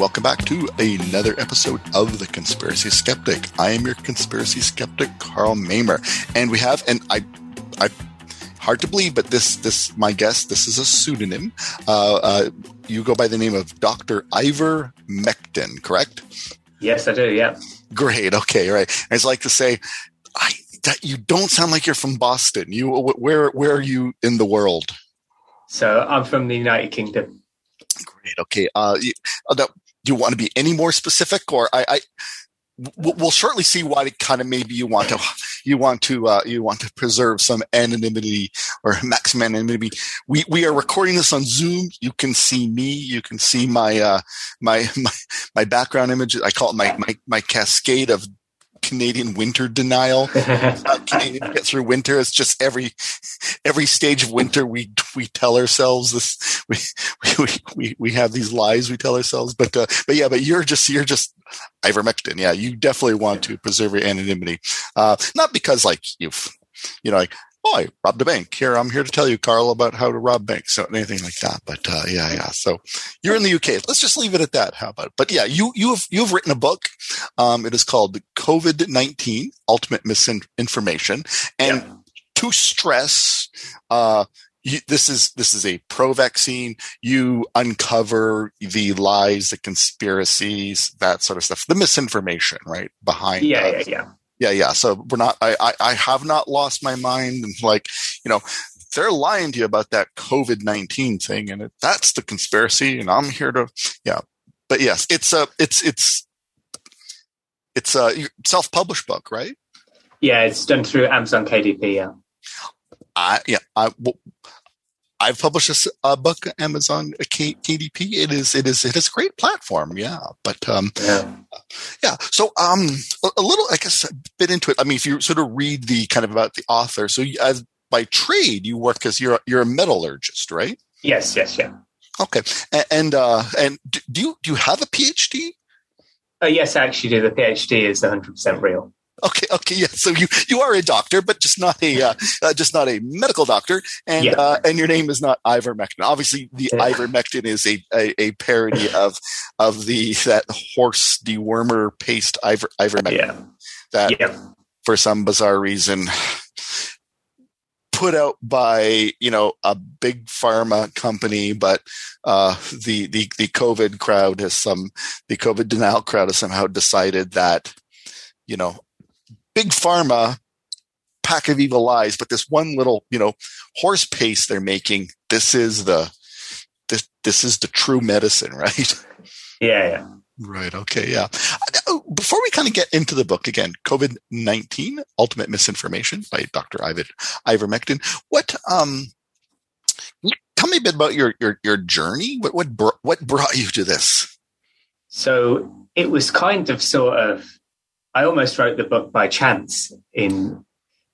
welcome back to another episode of The Conspiracy Skeptic. I am your conspiracy skeptic, Karl Mamer, and we have, and I, I, hard to believe, but this, this, my guest, this is a pseudonym. Uh, uh, you go by the name of Dr. Ivor Mectin, correct? Yes, I do. Yeah. Great. Okay. Right. I just like to say, I, that you don't sound like you're from Boston. You, where, where are you in the world? So I'm from the United Kingdom. Great. Okay. Uh, you, uh, do you want to be any more specific, or I, I we'll shortly see why kind of maybe you want to you want to uh, you want to preserve some anonymity or maximum anonymity. We we are recording this on Zoom. You can see me. You can see my uh, my my my background image. I call it my my my cascade of Canadian winter denial. uh, Canadian get through winter. It's just every every stage of winter we we tell ourselves this. We we we, we have these lies we tell ourselves. But uh, but yeah, but you're just you're just ivermectin. Yeah, you definitely want to preserve your anonymity. Uh, not because like you've you know like oh, I robbed a bank. Here, I'm here to tell you, Karl, about how to rob banks. So anything like that. But uh, yeah, yeah. So you're in the UK. Let's just leave it at that. How about it? But yeah, you you have you have written a book. Um, it is called COVID nineteen: Ultimate Misinformation, and yeah. to stress. Uh, you, this is this is a pro-vaccine. You uncover the lies, the conspiracies, that sort of stuff, the misinformation, right behind. Yeah, uh, yeah, yeah yeah, yeah. So we're not. I, I, I have not lost my mind. And like, you know, they're lying to you about that COVID nineteen thing, and it, that's the conspiracy. And I'm here to, yeah. But yes, it's a, it's, it's, it's a self published book, right? Yeah, it's done through Amazon KDP. Yeah. I yeah. I well, I've published a, a book Amazon KDP. It is it is it is a great platform, yeah. But um, yeah. Yeah. So um, a, little, I guess, a bit into it. I mean, if you sort of read the kind of about the author, so you, as by trade, you work as you're you're a metallurgist, right? Yes. Yes. Yeah. Okay. And and, uh, and do you do you have a PhD? Uh, yes, I actually do. The PhD is 100 percent real. Okay, okay, yeah. So you you are a doctor, but just not a uh, uh, just not a medical doctor, and yeah. uh, and your name is not ivermectin. Obviously, the yeah. ivermectin is a, a, a parody of of the that horse dewormer paste iver, ivermectin yeah. that for some bizarre reason put out by you know a big pharma company, but uh, the the the COVID crowd has some the COVID denial crowd has somehow decided that you know big pharma pack of evil lies, but this one little, you know, horse paste they're making, this is the this this is the true medicine, right? Yeah, yeah. Right. Okay. Yeah. Uh, before we kind of get into the book again, COVID nineteen: Ultimate Misinformation by Dr. Ivan Ivermectin. What um, tell me a bit about your your your journey. What what what brought you to this? So it was kind of sort of I almost wrote the book by chance in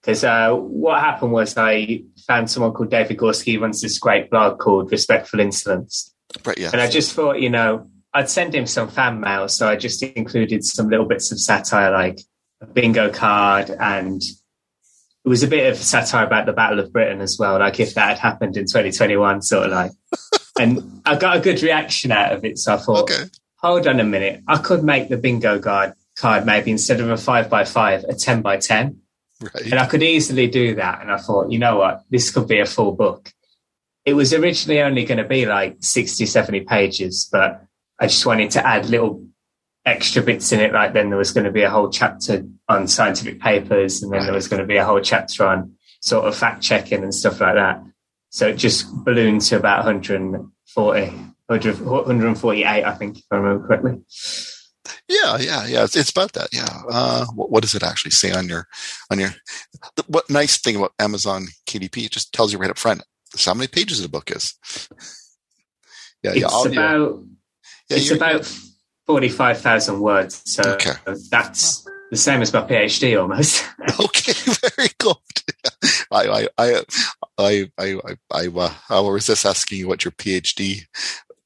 because uh, what happened was I found someone called David Gorski runs this great blog called Respectful Insolence. Right, yeah. And I just thought, you know, I'd send him some fan mail, so I just included some little bits of satire, like a bingo card, and it was a bit of satire about the Battle of Britain as well, like if that had happened in 2021, sort of like. and I got a good reaction out of it, so I thought, okay. hold on a minute, I could make the bingo card card maybe instead of a five by five, a 10 by 10. Right. And I could easily do that. And I thought, you know what? This could be a full book. It was originally only going to be like 60, 70 pages, but I just wanted to add little extra bits in it. Like then there was going to be a whole chapter on scientific papers, and then there was going to be a whole chapter on sort of fact checking and stuff like that. So it just ballooned to about 140, 148, I think, if I remember correctly. Yeah, yeah, yeah. It's, it's about that. Yeah. Uh, what, what, does it actually say on your on your? The, what nice thing about Amazon KDP? It just tells you right up front how many pages the book is. Yeah, yeah. it's yeah. about yeah, it's about forty five thousand words. So okay. that's the same as my PhD almost. okay, very good. I I I I I I, I, uh, I will resist asking you what your PhD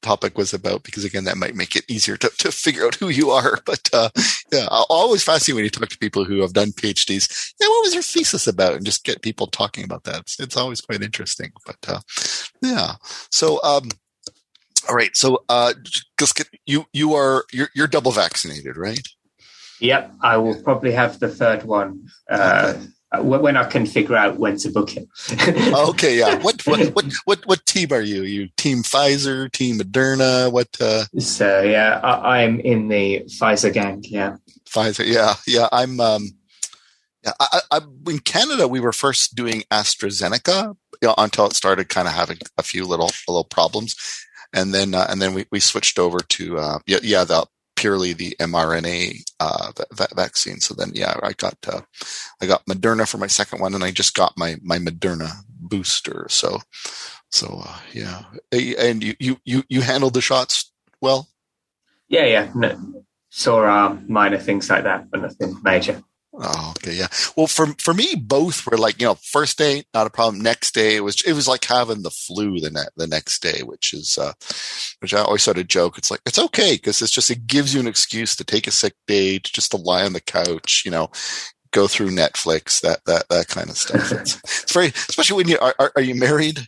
topic was about because again that might make it easier to, to figure out who you are but uh, yeah always fascinating when you talk to people who have done phds yeah what was your thesis about and just get people talking about that it's, it's always quite interesting but uh, yeah so um, All right. So, uh, just get, you you are you're, you're double vaccinated, right? Yep, I will probably have the third one uh, okay. When I can figure out when to book it. okay, yeah. What, what what what what team are you? You team Pfizer, team Moderna? What? Uh... So yeah, I, am in the Pfizer gang. Yeah, Pfizer. Yeah, yeah. I'm. Um, yeah, I, I, in Canada, we were first doing AstraZeneca you know, until it started kind of having a few little little problems, and then uh, and then we, we switched over to uh, yeah yeah the purely the mRNA uh, vaccine. So then yeah, I got uh, I got Moderna for my second one, and I just got my my Moderna booster. So so uh, yeah, and you you you you handled the shots well. Yeah, yeah. No, saw uh, minor things like that, but nothing major. Oh, okay, yeah. Well, for for me, both were like you know, first day not a problem. Next day it was it was like having the flu the the next day, which is uh, which I always sort of joke. It's like it's okay because it's just it gives you an excuse to take a sick day to just to lie on the couch, you know, go through Netflix, that that that kind of stuff. It's, it's very especially when you are, are, are you married?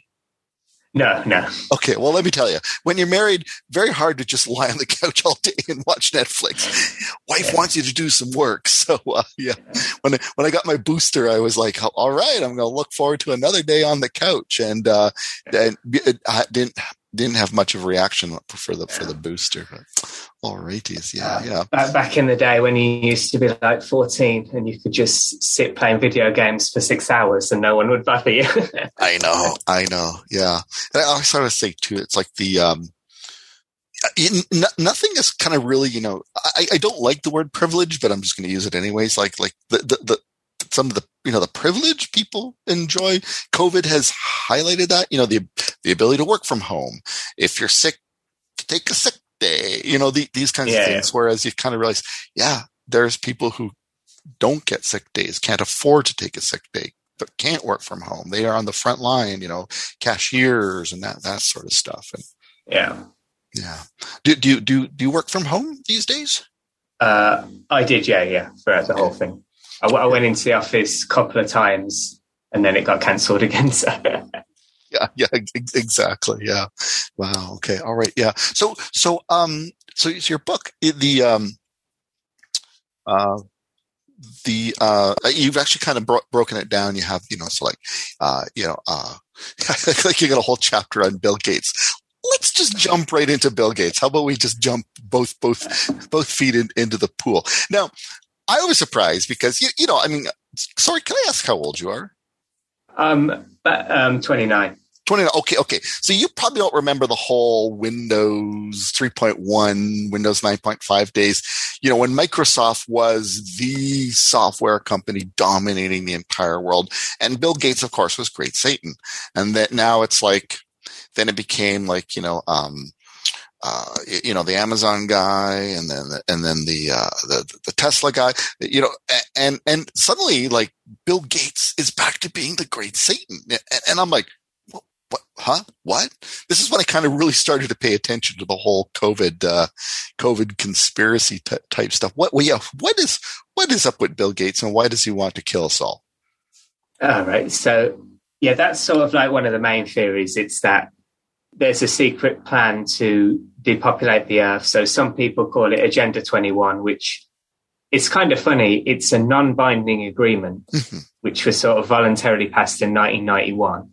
No, no. Okay, well, let me tell you, when you're married, very hard to just lie on the couch all day and watch Netflix. Wife yeah. wants you to do some work, so uh, yeah. When I, when I got my booster, I was like, all right, I'm going to look forward to another day on the couch, and uh, and I didn't didn't have much of a reaction for the for the booster. But all righties, yeah, uh, yeah. Back, back in the day when you used to be like fourteen and you could just sit playing video games for six hours and no one would bother you. I know, I know, yeah. And I always sort of say too, it's like the um, nothing is kind of really, you know, I, I don't like the word privilege, but I'm just going to use it anyways. Like, like the, the, the, some of the you know the privilege people enjoy. COVID has highlighted that you know the the ability to work from home. If you're sick, take a sick day. You know the, these kinds yeah, of things. Yeah. Whereas you kind of realize, yeah, there's people who don't get sick days, can't afford to take a sick day, but can't work from home. They are on the front line. You know, cashiers and that that sort of stuff. And yeah, yeah. Do do you do do you work from home these days? Uh, I did, yeah, yeah, throughout the whole thing. I, I went into the office a couple of times and then it got cancelled again. So. yeah, yeah, exactly. Yeah. Wow. Okay. All right. Yeah. So, so, um, so it's your book, the, um, uh, the uh you've actually kind of bro- broken it down you have you know so like uh you know uh like you got a whole chapter on bill gates let's just jump right into bill gates how about we just jump both both both feet in, into the pool now I was surprised because you, you know, I mean, sorry, can I ask how old you are? Um, but, um, 29. 29. Okay, okay. So you probably don't remember the whole Windows 3.1, Windows 9.5 days. You know, when Microsoft was the software company dominating the entire world. And Bill Gates, of course, was great Satan. And that now it's like, then it became like, you know, um, uh, you know, the Amazon guy and then, the, and then the, uh, the, the Tesla guy, you know, and, and suddenly like Bill Gates is back to being the great Satan. And, and I'm like, what, what, huh? What? This is when I kind of really started to pay attention to the whole COVID, uh, COVID conspiracy t- type stuff. What, well, yeah, what is, what is up with Bill Gates and why does he want to kill us all? All right. So yeah, that's sort of like one of the main theories. It's that there's a secret plan to depopulate the earth. So some people call it Agenda 21, which it's kind of funny. It's a non binding agreement, mm-hmm. which was sort of voluntarily passed in 1991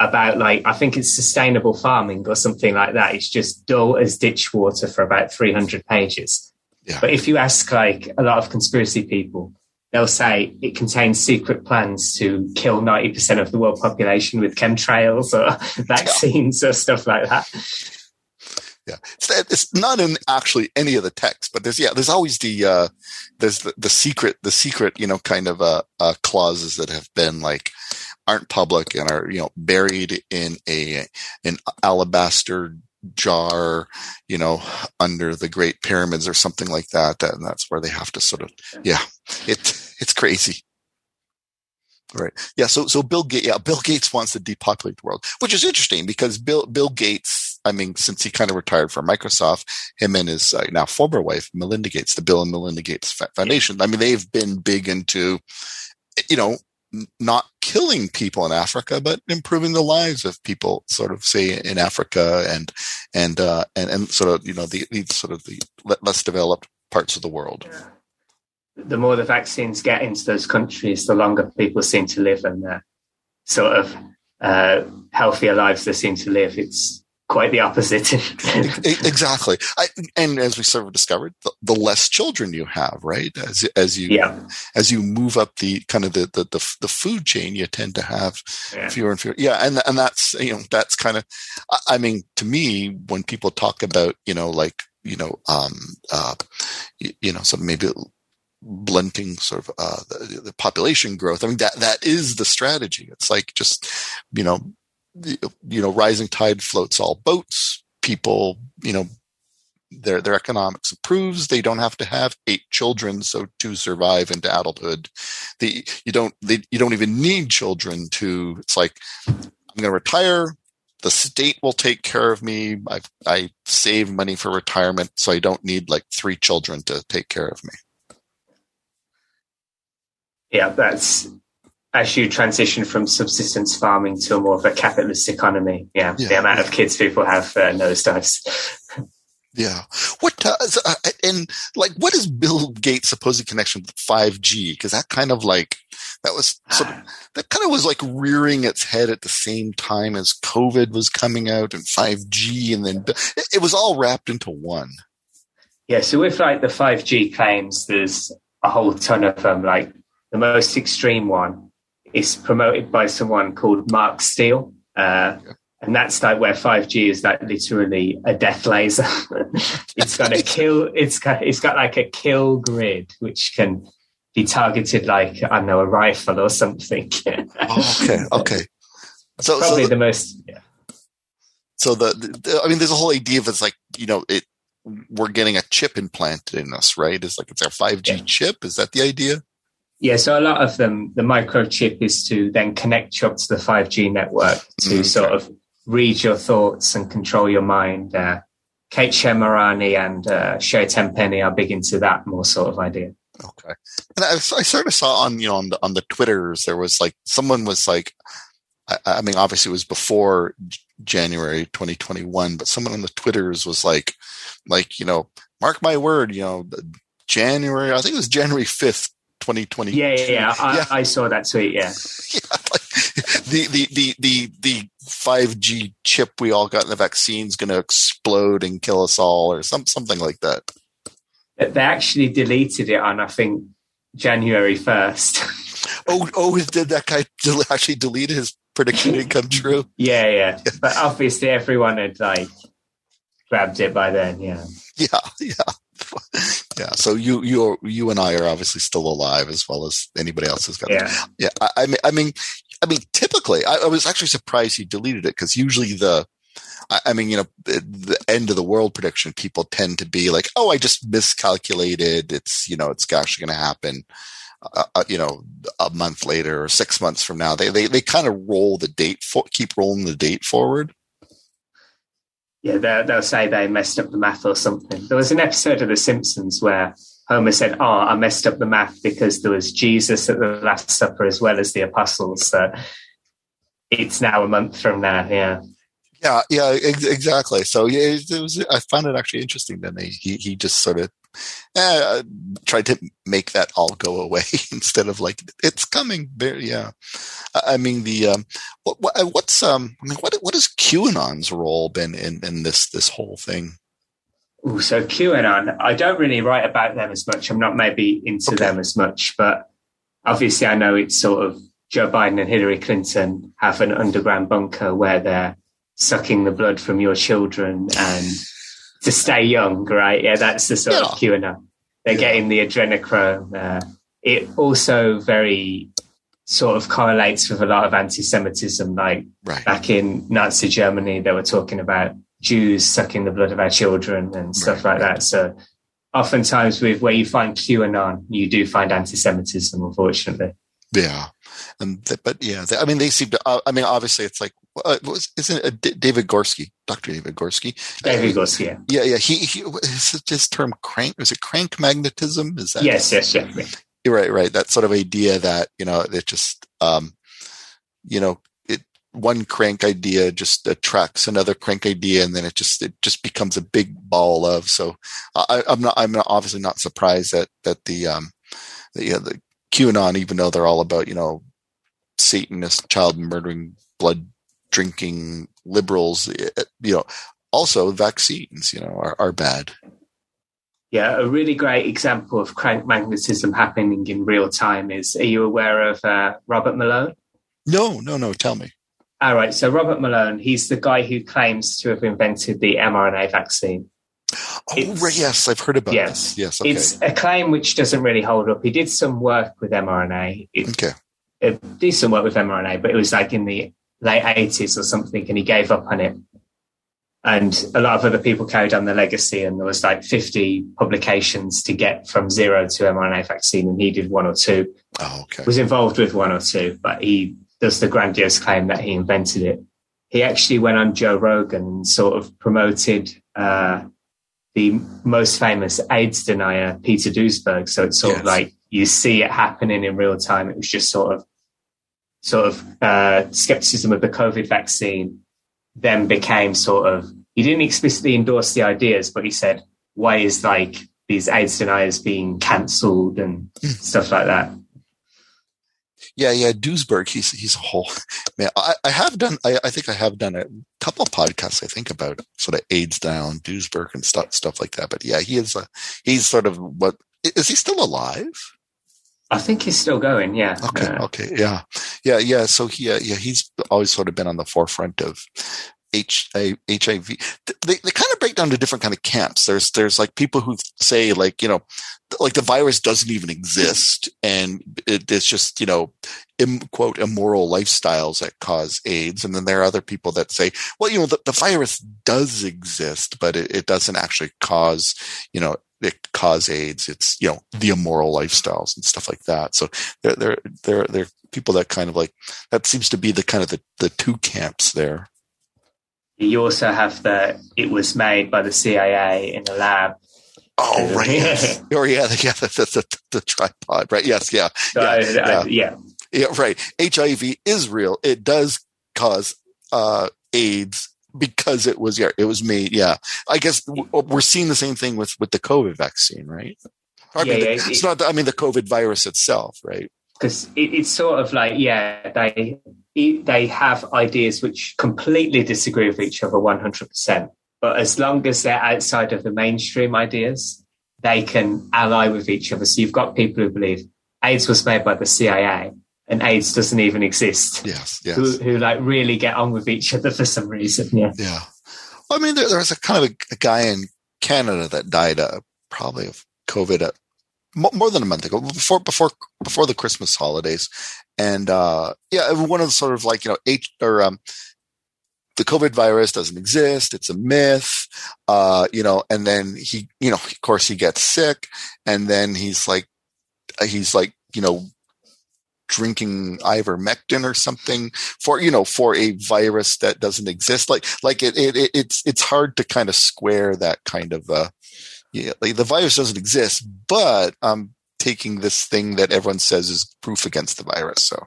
about like, I think it's sustainable farming or something like that. It's just dull as ditch water for about 300 pages. Yeah. But if you ask like a lot of conspiracy people, they'll say it contains secret plans to kill 90% of the world population with chemtrails or vaccines yeah. or stuff like that. Yeah, it's, it's, not in actually any of the text, but there's yeah, there's always the uh, there's the, the secret, the secret, you know, kind of uh, uh, clauses that have been like aren't public and are you know buried in a an alabaster jar, you know, under the Great Pyramids or something like that. that And that's where they have to sort of, yeah, it it's crazy. Right. Yeah. So so Bill Gates, yeah, Bill Gates wants to depopulate the world, which is interesting because Bill Bill Gates, I mean, since he kind of retired from Microsoft, him and his uh, now former wife Melinda Gates, the Bill and Melinda Gates Foundation. I mean, they've been big into, you know, not killing people in Africa, but improving the lives of people, sort of say in Africa and and uh, and and sort of you know the, the sort of the less developed parts of the world. The more the vaccines get into those countries, the longer people seem to live, and the sort of uh, healthier lives they seem to live. It's quite the opposite. exactly. I, and as we sort of discovered, the, the, less children you have, right? As, as you, yeah. as you move up the kind of the, the, the, the food chain, you tend to have yeah. fewer and fewer. Yeah. And, and that's, you know, that's kind of, I mean, to me, when people talk about, you know, like, you know, um, uh, you, you know, some maybe blunting sort of uh, the, the, population growth. I mean that that is the strategy. It's like just you know you know, rising tide floats all boats. People, you know, their their economics improves. They don't have to have eight children so to survive into adulthood. The you don't they, you don't even need children to. It's like I'm going to retire. The state will take care of me. I I save money for retirement, so I don't need like three children to take care of me. Yeah, that's as you transition from subsistence farming to a more of a capitalist economy, yeah, yeah the amount of kids people have uh, nosedives. yeah. What does, uh, and like, what is Bill Gates' supposed connection with 5G? Because that kind of like, that was sort of, that kind of was like rearing its head at the same time as COVID was coming out and 5G. And then it, it was all wrapped into one. Yeah. So with like the 5G claims, there's a whole ton of them. Like the most extreme one it's promoted by someone called Mark Steele. Uh, and that's like where 5G is like literally a death laser. it's got a kill, it's got, it's got like a kill grid, which can be targeted like, I don't know, a rifle or something. oh, okay. Okay. So, probably so the, the, most, yeah. So the, the, I mean, there's a whole idea of it's like, you know, it, we're getting a chip implanted in us, right? It's like, it's our 5G yeah. chip. Is that the idea? Yeah, so a lot of them, the microchip is to then connect you up to the 5G network to mm, okay. sort of read your thoughts and control your mind. Uh, Kate Shemirani and uh, Sherry Tenpenny are big into that more sort of idea. Okay, and I, I sort of saw on you know on the on the twitters there was like someone was like, I, I mean obviously it was before January 2021, but someone on the twitters was like, like you know, mark my word, you know, January I think it was January 5th 2020. Yeah, yeah, yeah. I, yeah. I saw that tweet. Yeah. yeah like the, the, the, the, the 5G chip we all got in the vaccine is going to explode and kill us all or some, something like that. They actually deleted it on, I think, January 1st. oh, oh, did that guy actually delete his prediction didn't come true? yeah, yeah. But obviously everyone had like grabbed it by then. Yeah. Yeah, yeah. Yeah. So you you you and I are obviously still alive as well as anybody else who's got. Yeah. Yeah. I, I mean, I mean, I mean, typically, I, I was actually surprised he deleted it because usually the, I, I, mean, you know, the end of the world prediction people tend to be like, oh, I just miscalculated. It's you know, it's actually going to happen. Uh, uh, you know, a month later or six months from now, they they they kind of roll the date for keep rolling the date forward yeah, they'll say they messed up the math or something. There was an episode of The Simpsons where Homer said, "Oh, I messed up the math because there was Jesus at the Last Supper as well as the apostles." So it's now a month from now. Yeah. Yeah, yeah, ex- exactly. So yeah, it was. I found it actually interesting. Then he he just sort of eh, tried to make that all go away instead of like it's coming. There, yeah. I mean the um, what, what what's um I mean what what has QAnon's role been in in this this whole thing? Ooh, so QAnon, I don't really write about them as much. I'm not maybe into okay. them as much, but obviously I know it's sort of Joe Biden and Hillary Clinton have an underground bunker where they're sucking the blood from your children and to stay young, right? Yeah, that's the sort yeah. of QAnon. They're yeah. getting the adrenochrome. Uh, it also very sort of correlates with a lot of anti-Semitism. Like right. back in Nazi Germany, they were talking about Jews sucking the blood of our children and stuff right, like that. So oftentimes with where you find QAnon, you do find anti-Semitism, unfortunately. Yeah. And, but yeah, they, I mean, they seem to, uh, I mean, obviously it's like, uh, was, isn't it D- David Gorski, Dr. David Gorski? David uh, Gorski, yeah. Yeah, yeah. He, he, his, his term crank, is it crank magnetism? Is that? Yes, yes, yeah. right, right. That sort of idea that you know it just um, you know it one crank idea just attracts another crank idea, and then it just it just becomes a big ball of. So I, I'm not I'm not obviously not surprised that that the um the, you know, the QAnon, even though they're all about you know Satanist, child murdering, blood drinking liberals, eh, you know, also vaccines, you know, are, are bad. Yeah, a really great example of crank magnetism happening in real time is are you aware of uh, Robert Malone? No, no, no. Tell me. All right. So, Robert Malone, he's the guy who claims to have invented the mRNA vaccine. Oh, it's, yes, I've heard about yes, this. Yes, okay. It's a claim which doesn't really hold up. He did some work with mRNA. It, okay. It, did some work with mRNA, but it was like in the late 80s or something, and he gave up on it. And a lot of other people carried on the legacy and there was like 50 publications to get from zero to mrna vaccine and he did one or two. Oh, okay. was involved with one or two but he does the grandiose claim that he invented it. He actually went on joe rogan and sort of promoted uh, the most famous aids denier peter duesberg so it's sort yes. of like you see it happening in real time. It was just sort of sort of uh, skepticism of the covid vaccine then became sort of he didn't explicitly endorse the ideas, but he said, "Why is like these AIDS deniers being cancelled and mm. stuff like that?" Yeah, yeah, Duesberg, he's he's a whole man. I, I have done, I, I, think I have done a couple of podcasts. I think about sort of AIDS down Duesberg and stuff stuff like that. But yeah, he is a he's sort of what is he still alive? I think he's still going. Yeah. Okay. Uh, okay. Yeah. Yeah. Yeah. So he, uh, yeah, he's always sort of been on the forefront of HIV. They, they kind of break down to different kind of camps. There's, there's like people who say like, you know, like the virus doesn't even exist and it, it's just, you know, Im, quote, immoral lifestyles that cause AIDS. And then there are other people that say, well, you know, the, the virus does exist, but it, it doesn't actually cause, you know, it cause AIDS. It's, you know, the immoral lifestyles and stuff like that. So there, there, there, there are people that kind of like, that seems to be the kind of the, the two camps there. You also have the it was made by the CIA in a lab. Oh right, yes. oh yeah, yeah, the, the, the, tripod, right? Yes, yeah, yeah, uh, yeah. yeah, yeah, right. HIV is real. It does cause uh, AIDS because it was yeah, it was made. Yeah, I guess we're seeing the same thing with with the COVID vaccine, right? I yeah, mean, yeah, it's it, not. The, I mean, the COVID virus itself, right? Because it, it's sort of like yeah, they they have ideas which completely disagree with each other 100%. But as long as they're outside of the mainstream ideas, they can ally with each other. So you've got people who believe AIDS was made by the CIA and AIDS doesn't even exist. Yes, yes. Who, who like really get on with each other for some reason. Yeah. Yeah. Well, I mean, there, there was a kind of a, a, guy in Canada that died uh, probably of COVID at more than a month ago, before before before the Christmas holidays, and uh, yeah, one of the sort of like you know H or um, the COVID virus doesn't exist; it's a myth, uh, you know. And then he, you know, of course, he gets sick, and then he's like, he's like, you know, drinking ivermectin or something for you know for a virus that doesn't exist like like it, it it's it's hard to kind of square that kind of uh yeah, like the virus doesn't exist, but I'm taking this thing that everyone says is proof against the virus. So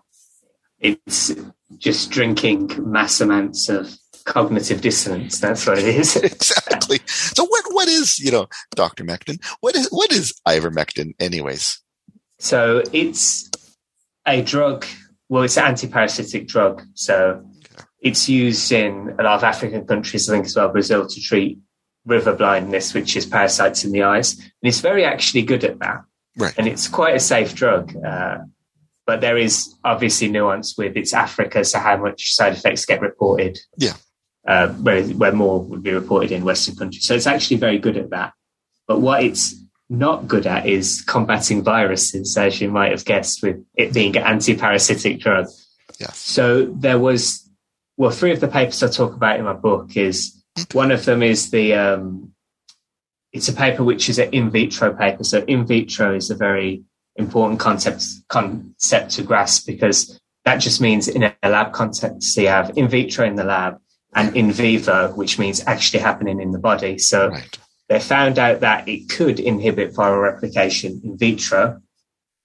it's just drinking mass amounts of cognitive dissonance. That's what it is. exactly. So what what is you know Dr. Mectin? What is what is ivermectin, anyways? So it's a drug. Well, it's an antiparasitic drug. So okay. it's used in a lot of African countries, I think as well, Brazil, to treat river blindness, which is parasites in the eyes. And it's very actually good at that. Right. And it's quite a safe drug. Uh, but there is obviously nuance with it's Africa, so how much side effects get reported. Yeah. Uh, where, where more would be reported in Western countries. So it's actually very good at that. But what it's not good at is combating viruses, as you might have guessed, with it being an anti-parasitic drug. Yeah. So there was, well, three of the papers I talk about in my book is one of them is the um, it's a paper which is an in vitro paper. So in vitro is a very important concept concept to grasp because that just means in a lab context, so you have in vitro in the lab and in vivo, which means actually happening in the body. So right. They found out that it could inhibit viral replication in vitro,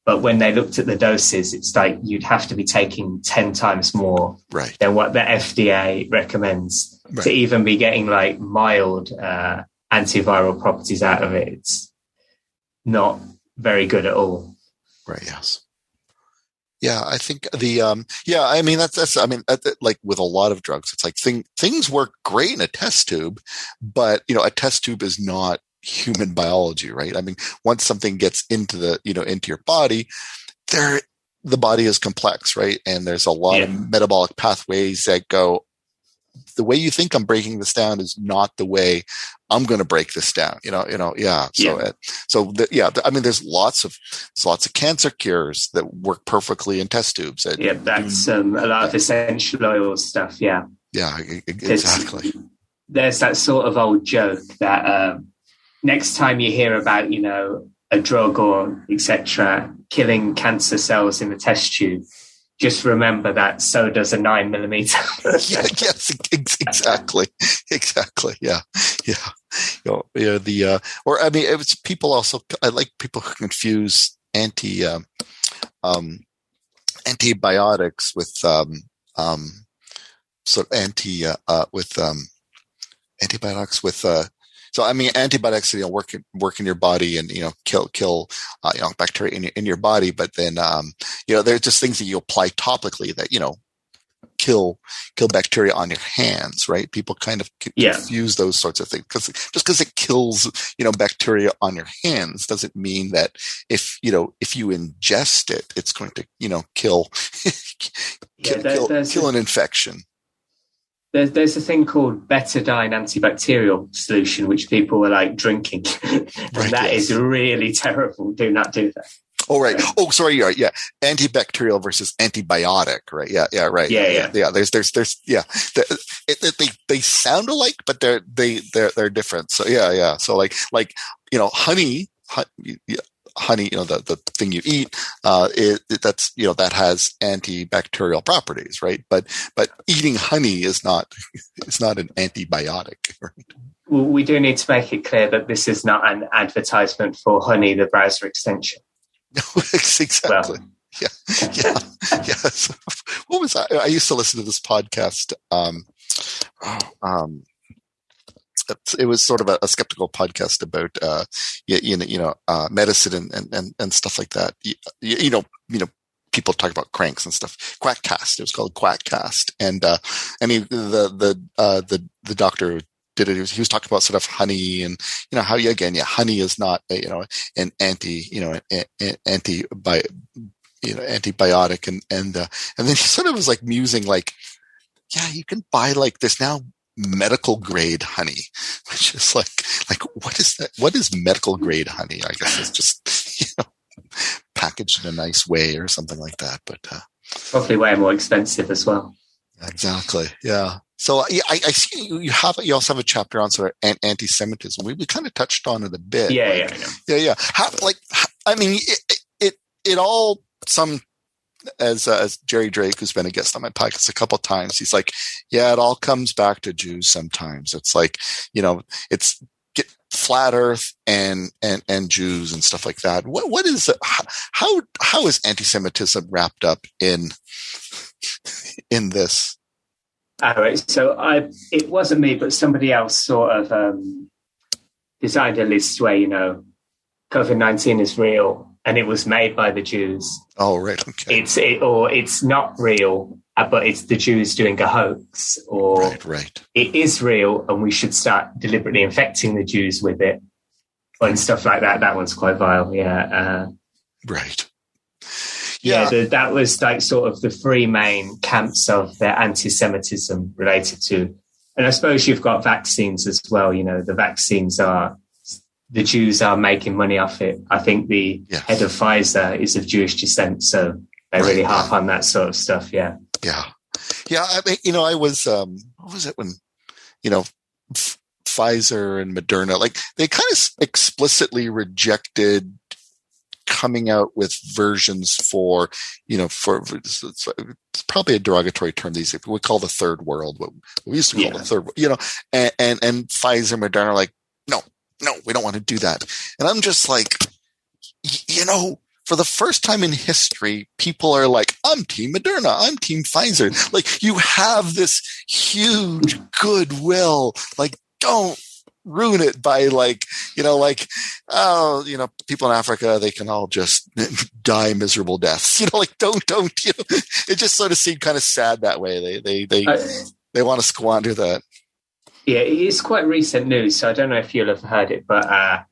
But when they looked at the doses, it's like you'd have to be taking 10 times more right. than what the FDA recommends Right. to even be getting like mild uh, antiviral properties out of it. It's not very good at all. Right. Yes. Yeah, I think the um yeah, I mean that's that's I mean like with a lot of drugs, it's like thing things work great in a test tube, but you know a test tube is not human biology, right? I mean, once something gets into the you know into your body, there the body is complex, right? And there's a lot Yeah. of metabolic pathways that go. The way you think I'm breaking this down is not the way I'm going to break this down. You know, you know, yeah. So, Yeah. so the, yeah, I mean, there's lots of there's lots of cancer cures that work perfectly in test tubes. Yeah, that's um, a lot of essential oil stuff. Yeah. yeah, exactly. there's that sort of old joke that um, next time you hear about you know a drug or etc killing cancer cells in the test tube just remember that so does a nine millimeter yeah, yes, exactly, exactly. Yeah, yeah, you know, yeah. The uh, or I mean, it was people also. I like people who confuse anti um, um, antibiotics with um, um, sort of anti uh, uh, with um, antibiotics with. Uh, so I mean, antibiotics you know work in, work in your body and you know kill kill uh, you know bacteria in your, in your body, but then um, you know they're just things that you apply topically that you know kill kill bacteria on your hands, right? People kind of c- Yeah. confuse those sorts of things because just because it kills, you know, bacteria on your hands doesn't mean that if you know if you ingest it, it's going to you know kill Yeah, kill, there- kill, kill an infection. There's, there's a thing called betadine antibacterial solution which people are like drinking and Right, that yes. is really terrible do not do that Oh right. Oh sorry. You're right. Yeah. Antibacterial versus antibiotic. Right. Yeah. Yeah. Right. Yeah, Yeah. Yeah. There's there's there's yeah. The, it, it- they they sound alike, but they're they they're they're different. So yeah. Yeah. So like like you know honey. Honey, you know the, the thing you eat, uh, it, it- that's you know that has antibacterial properties, right? But but eating honey is not it's not an antibiotic. Right? we do need to make it clear that this is not an advertisement for honey the browser extension exactly. well yeah, yeah, yeah. So, what was I? I used to listen to this podcast. Um, oh, um, it- it was sort of a, a skeptical podcast about, uh, you, you know, you know, uh, medicine and, and, and, and stuff like that. You, you know, you know, people talk about cranks and stuff. Quackcast. It was called Quackcast. And, uh, mean, the, the, uh, the, the doctor did it. He was, he was talking about sort of honey and, you know, how, again, yeah, honey is not, a, you know, an anti, you know, an, an anti, by, you know, antibiotic and, and, uh, and then he sort of was like musing like, yeah, you can buy like this now medical grade honey, which is like, like what is that? What is medical grade honey? I guess it's just, you know, packaged in a nice way or something like that. But, uh, probably way more expensive as well exactly. Yeah. So yeah, I, I see you, have, you also have a chapter on sort of anti-Semitism. We, we kind of touched on it a bit. yeah like, yeah know. yeah, yeah. How, like, I mean, it, it, it all some as uh, as Jerry Drake, who's been a guest on my podcast a couple times, he's like, yeah, it all comes back to Jews. Sometimes it's like, you know, it's get flat Earth and and and Jews and stuff like that. What what is how how is anti-Semitism wrapped up in in this? All right. So I, it wasn't me, but somebody else sort of um, designed a list where you know COVID nineteen is real and it was made by the Jews. Oh, right, okay, It's it, or it's not real, uh, but it's the Jews doing a hoax, or right, right. it is real and we should start deliberately infecting the Jews with it, and stuff like that. That one's quite vile. Yeah. Uh, Right. yeah, Yeah. the, that was like sort of the three main camps of their anti-Semitism related to, and I suppose you've got vaccines as well. You know, the vaccines are the Jews are making money off it. I think the Yes. head of Pfizer is of Jewish descent, so they really harp on that sort of stuff. Yeah, Yeah. Yeah. I you know, I was, um, what was it when, you know, F- Pfizer and Moderna, like they kind of explicitly rejected coming out with versions for, you know, for, it's, probably a derogatory term these days. We call the third world, what we used to call Yeah. the third, you know, and, and, and Pfizer, Moderna are like, no, no, we don't want to do that. And I'm just like, you know, for the first time in history, people are like, I'm Team Moderna, I'm Team Pfizer. Like you have this huge goodwill. Like, don't ruin it by like, you know, like, oh, you know, people in Africa, they can all just die miserable deaths. You know, like don't, don't, you know, it just sort of seemed kind of sad that way. They, they, they, uh, they want to squander that. Yeah, it's quite recent news, so I don't know if you'll have heard it, but uh,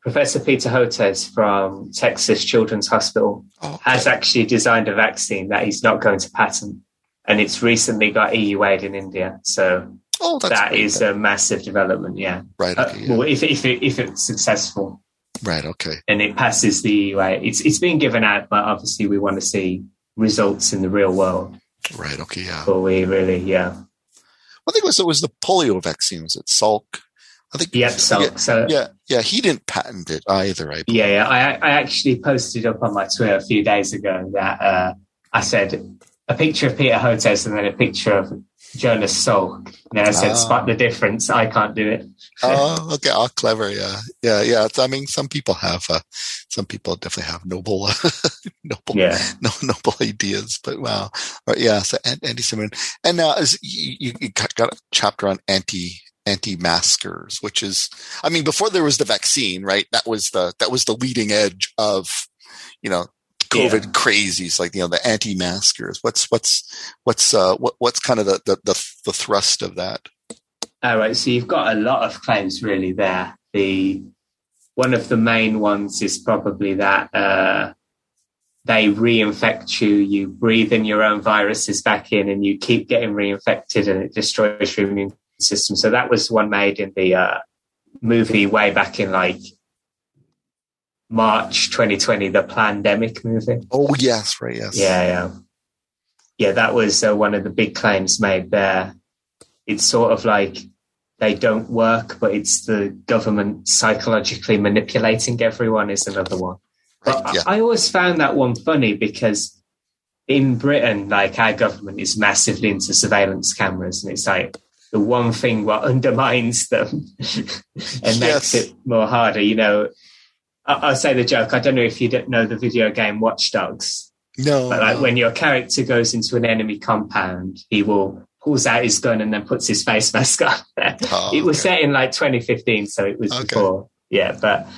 Professor Peter Hotez from Texas Children's Hospital oh, has actually designed a vaccine that he's not going to patent, and it's recently got EUA'd in India. So oh, that is good. a massive development. Yeah, right. Uh, okay, uh. Well, if if it, if it's successful, right. Okay, and it passes the EUA, it's it's being given out, but obviously we want to see results in the real world. Right. Okay. Yeah. But we really, yeah. I think it was it was the polio vaccine. Was it Salk? I think. Yep, Salk. So yeah, yeah, he didn't patent it either. I yeah, yeah. I I actually posted up on my Twitter a few days ago that uh, I said a picture of Peter Hotez and then a picture of Jonas Salk. And I said, spot the difference. I can't do it. oh, okay. Oh, clever. Yeah. Yeah. Yeah. I mean, some people have, uh, some people definitely have noble, uh, noble, yeah. no, noble ideas, but wow. Right, yeah. So Andy Simon. And now uh, you, you got a chapter on anti, anti-maskers, which is, I mean, before there was the vaccine, right? That was the, that was the leading edge of, you know, COVID yeah. crazies, like you know the anti-maskers. What's what's what's uh, what, what's kind of the, the, the the thrust of that? All right, so you've got a lot of claims really there. The one of the main ones is probably that uh, they reinfect you, you breathe in your own viruses back in, and you keep getting reinfected, and it destroys your immune system. So that was one made in the uh, movie way back in like March 2020, the pandemic movie. Oh yes, right, yes. Yeah, yeah, yeah. That was uh, one of the big claims made there. It's sort of like they don't work, but it's the government psychologically manipulating everyone. Is another one. But right, yeah. I, I always found that one funny because in Britain, like our government is massively into surveillance cameras, and it's like the one thing what undermines them and yes. makes it more harder. You know, I'll say the joke. I don't know if you don't know the video game Watch Dogs. No. But like when your character goes into an enemy compound, he will pulls out his gun and then puts his face mask on. Oh, it was set in like 2015, so it was okay. before. Yeah, but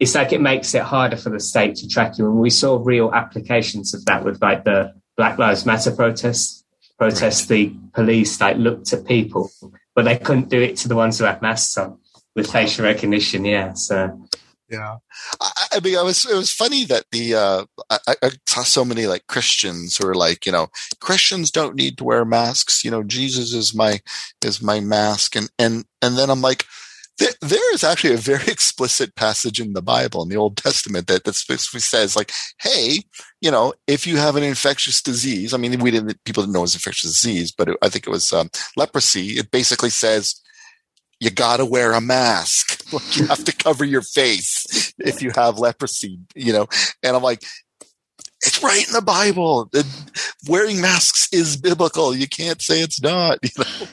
it's like it makes it harder for the state to track you. And we saw real applications of that with like the Black Lives Matter protests. Protests, right. the police like looked at people, but they couldn't do it to the ones who had masks on with facial recognition. Yeah, so yeah, I, I, mean, I was it was funny that the uh, I, I, saw so many like Christians who are like, you know, Christians don't need to wear masks. You know, Jesus is my is my mask, and and and then I'm like, there, is actually a very explicit passage in the Bible in the Old Testament that that specifically says like, hey, you know, if you have an infectious disease, I mean, we didn't people didn't know it was infectious disease, but it, I think it was um, leprosy. It basically says you got to wear a mask. you have to cover your face if you have leprosy, you know? And I'm like, it's right in the Bible. Wearing masks is biblical. You can't say it's not, you know?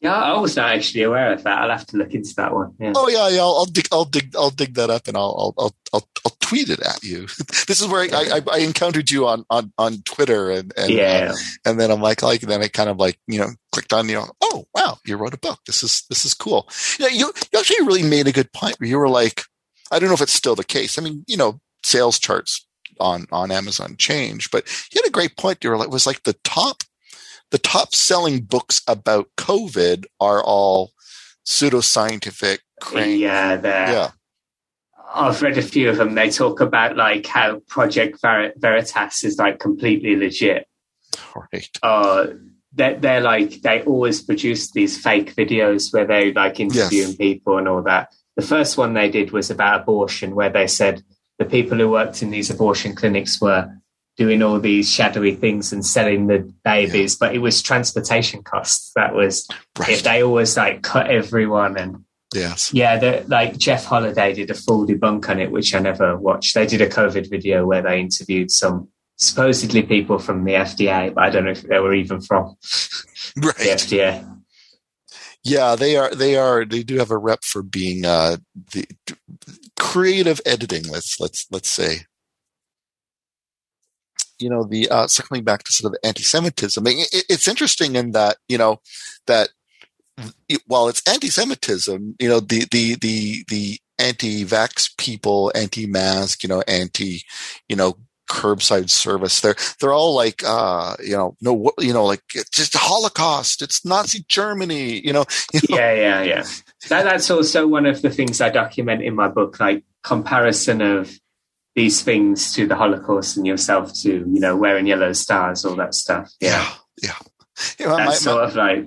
Yeah, I was not actually aware of that. I'll have to look into that one. Yeah. Oh yeah, yeah. I'll, I'll, dig, I'll dig, I'll dig that up, and I'll, I'll, I'll, I'll tweet it at you. this is where I, I, I, encountered you on, on, on Twitter, and, and yeah, uh, and then I'm like, like, then I kind of like, you know, clicked on, you know, oh wow, you wrote a book. This is, this is cool. You know, you, you actually really made a good point where you were like, I don't know if it's still the case. I mean, you know, sales charts on on Amazon change, but you had a great point. You were like, was like the top the top selling books about COVID are all pseudoscientific. Crank. Yeah, yeah. I've read a few of them. They talk about like how Project Ver- Veritas is like completely legit. Right. Uh, they're, they're like they always produce these fake videos where they like interviewing yes. people and all that. The first one they did was about abortion, where they said the people who worked in these abortion clinics were doing all these shadowy things and selling the babies, yeah. but it was transportation costs. That was right. it, they always like cut everyone and yes, yeah. The, like Jeff Holiday did a full debunk on it, which I never watched. They did a COVID video where they interviewed some supposedly people from the FDA, but I don't know if they were even from right. the FDA. Yeah, they are. They are. They do have a rep for being uh, the creative editing. Let's let's let's say you know, the uh, circling back to sort of anti-Semitism. It, it's interesting in that you know that while it's anti-Semitism, you know, the the the the anti-vax people, anti-mask, you know, anti, you know, curbside service. They're they're all like, uh, you know, no, you know, like it's just Holocaust. It's Nazi Germany. You know. You know? Yeah, yeah, yeah. That, that's also one of the things I document in my book, like comparison of these things to the Holocaust and yourself to, you know, wearing yellow stars, all that stuff. Yeah, yeah. yeah. that's my, sort my, of like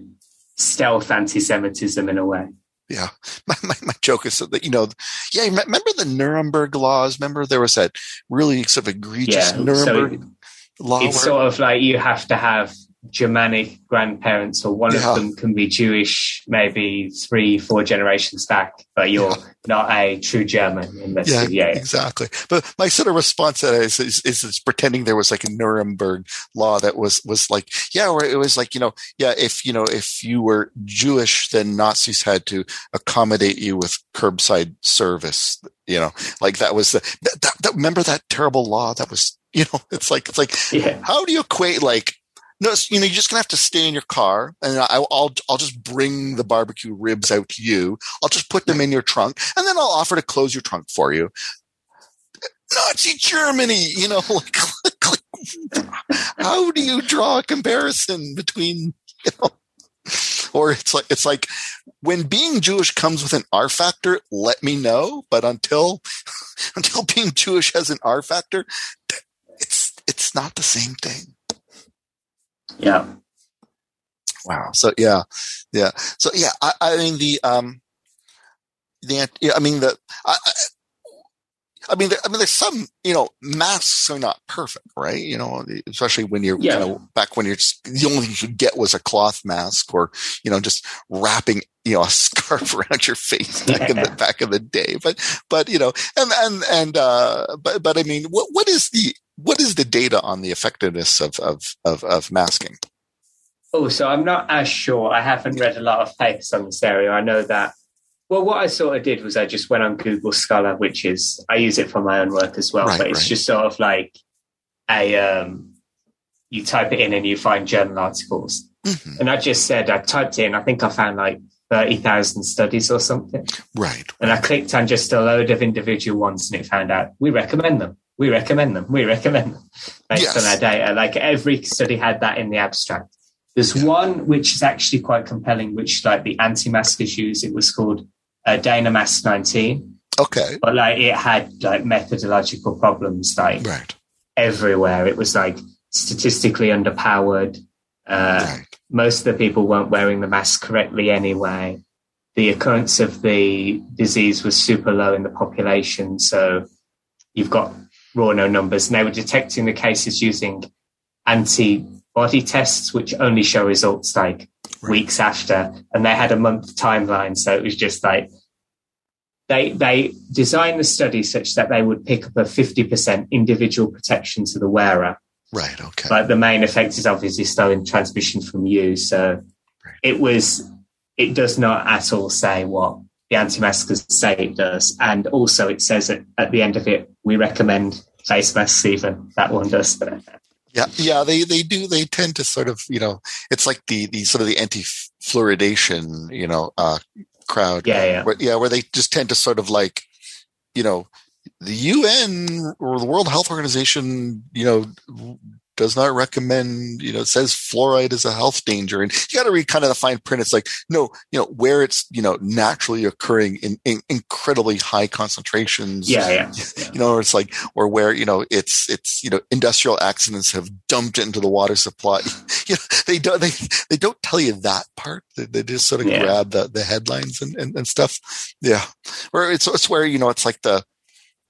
stealth anti-Semitism in a way. Yeah, my, my, my, joke is that you know, yeah. Remember the Nuremberg laws? Remember there was that really sort of egregious yeah, Nuremberg so law. It's where, sort of like you have to have Germanic grandparents, or one yeah. of them can be Jewish, maybe three, four generations back, but you're yeah. not a true German. Yeah, yeah, exactly. But my sort of response to that is, is, is, is, pretending there was like a Nuremberg law that was, was like, yeah, where it was like, you know, yeah, if, you know, if you were Jewish, then Nazis had to accommodate you with curbside service, you know, like that was the, that, that, remember that terrible law that was, you know, it's like, it's like, yeah. how do you equate like, no, you know, you're just gonna have to stay in your car, and I, will I'll just bring the barbecue ribs out to you. I'll just put them in your trunk, and then I'll offer to close your trunk for you. Nazi Germany, you know, like, how do you draw a comparison between, you know, or it's like it's like when being Jewish comes with an R factor, let me know. But until until being Jewish has an R factor, it's it's not the same thing. Yeah. Wow. So yeah, yeah. So yeah, I, I mean the um the yeah, I mean the I, I mean, there, I mean, there's some, you know, masks are not perfect, right? You know, especially when you're, yeah. you know, back when you're just, the only thing you could get was a cloth mask or, you know, just wrapping, you know, a scarf around your face back in the back of the day. But, but, you know, and, and, and, uh, but, but I mean, what, what is the, what is the data on the effectiveness of, of, of, of masking? Oh, so I'm not as sure. I haven't read a lot of papers on this area. I know that. Well, what I sort of did was I just went on Google Scholar, which is I use it for my own work as well. Right, but it's right. just sort of like a um, you type it in and you find journal articles. Mm-hmm. And I just said I typed in. I think I found like thirty thousand studies or something. Right. And I clicked on just a load of individual ones, and it found out we recommend them we recommend them. We recommend them based yes. on our data. Like every study had that in the abstract. There's yeah. one which is actually quite compelling, which like the anti-maskers use. It was called uh, Danmask 19. Okay. But like it had like methodological problems like right. everywhere. It was like statistically underpowered. Uh, right. Most of the people weren't wearing the mask correctly anyway. The occurrence of the disease was super low in the population. So you've got raw no numbers, and they were detecting the cases using antibody tests, which only show results like right. weeks after, and they had a month timeline, so it was just like they they designed the study such that they would pick up a fifty percent individual protection to the wearer. Right. Okay. But the main effect is obviously still in transmission from you. So right. it was. It does not at all say what the anti-maskers saved us. And also it says at, at the end of it, we recommend face masks even. That one does. Yeah, yeah, they they do. They tend to sort of, you know, it's like the the sort of the anti-fluoridation, you know, uh, crowd. Yeah, yeah, where, yeah, where they just tend to sort of like, you know, the UN or the World Health Organization, you know, does not recommend, you know, it says fluoride is a health danger. And you got to read kind of the fine print. It's like, no, you know, where it's, you know, naturally occurring in, in incredibly high concentrations. Yeah, yeah, yeah. You know, it's like, or where, you know, it's, it's, you know, industrial accidents have dumped it into the water supply. you know, they don't, they, they don't tell you that part. They, they just sort of yeah. grab the, the headlines and, and, and stuff. Yeah. Or it's, it's where, you know, it's like the,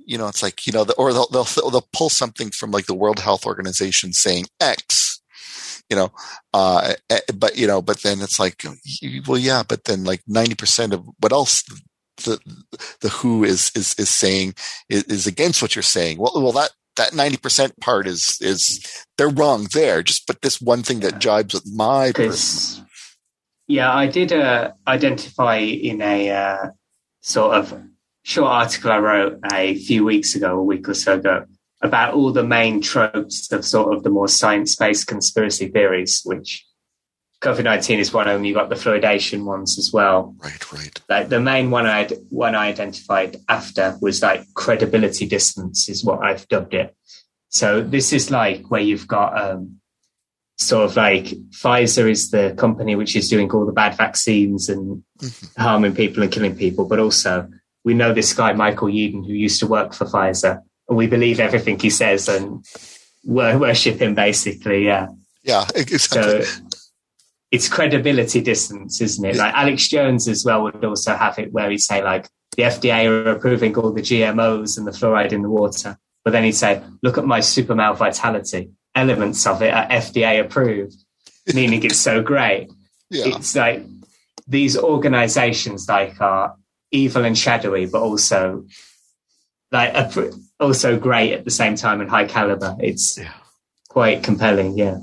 you know, it's like, you know, the, or they'll, they'll, they'll pull something from like the World Health Organization saying X, you know, uh, eh, but, you know, but then it's like, well, yeah, but then like 90% of what else the, the WHO is, is, is saying is, is against what you're saying. Well, well, that, that 90% part is, is they're wrong there. Just, but this one thing that jibes with my person. Yeah, I did uh, identify in a uh, sort of short article I wrote a few weeks ago, a week or so ago, about all the main tropes of sort of the more science-based conspiracy theories, which COVID nineteen is one of them. You've got the fluoridation ones as well. Right, right. Like the main one I one I identified after was like credibility distance is what I've dubbed it. So this is like where you've got um, sort of like Pfizer is the company which is doing all the bad vaccines and mm-hmm. harming people and killing people, but also we know this guy Michael Yeadon who used to work for Pfizer, and we believe everything he says and worship him basically. Yeah, yeah, exactly. So, it's credibility distance, isn't it? Like Alex Jones as well would also have it where he'd say like the FDA are approving all the GMOs and the fluoride in the water, but then he'd say, "Look at my super male vitality. Elements of it are FDA approved, meaning it's so great." Yeah. It's like these organizations like are evil and shadowy, but also like also great at the same time and high caliber. It's yeah. quite compelling. Yeah.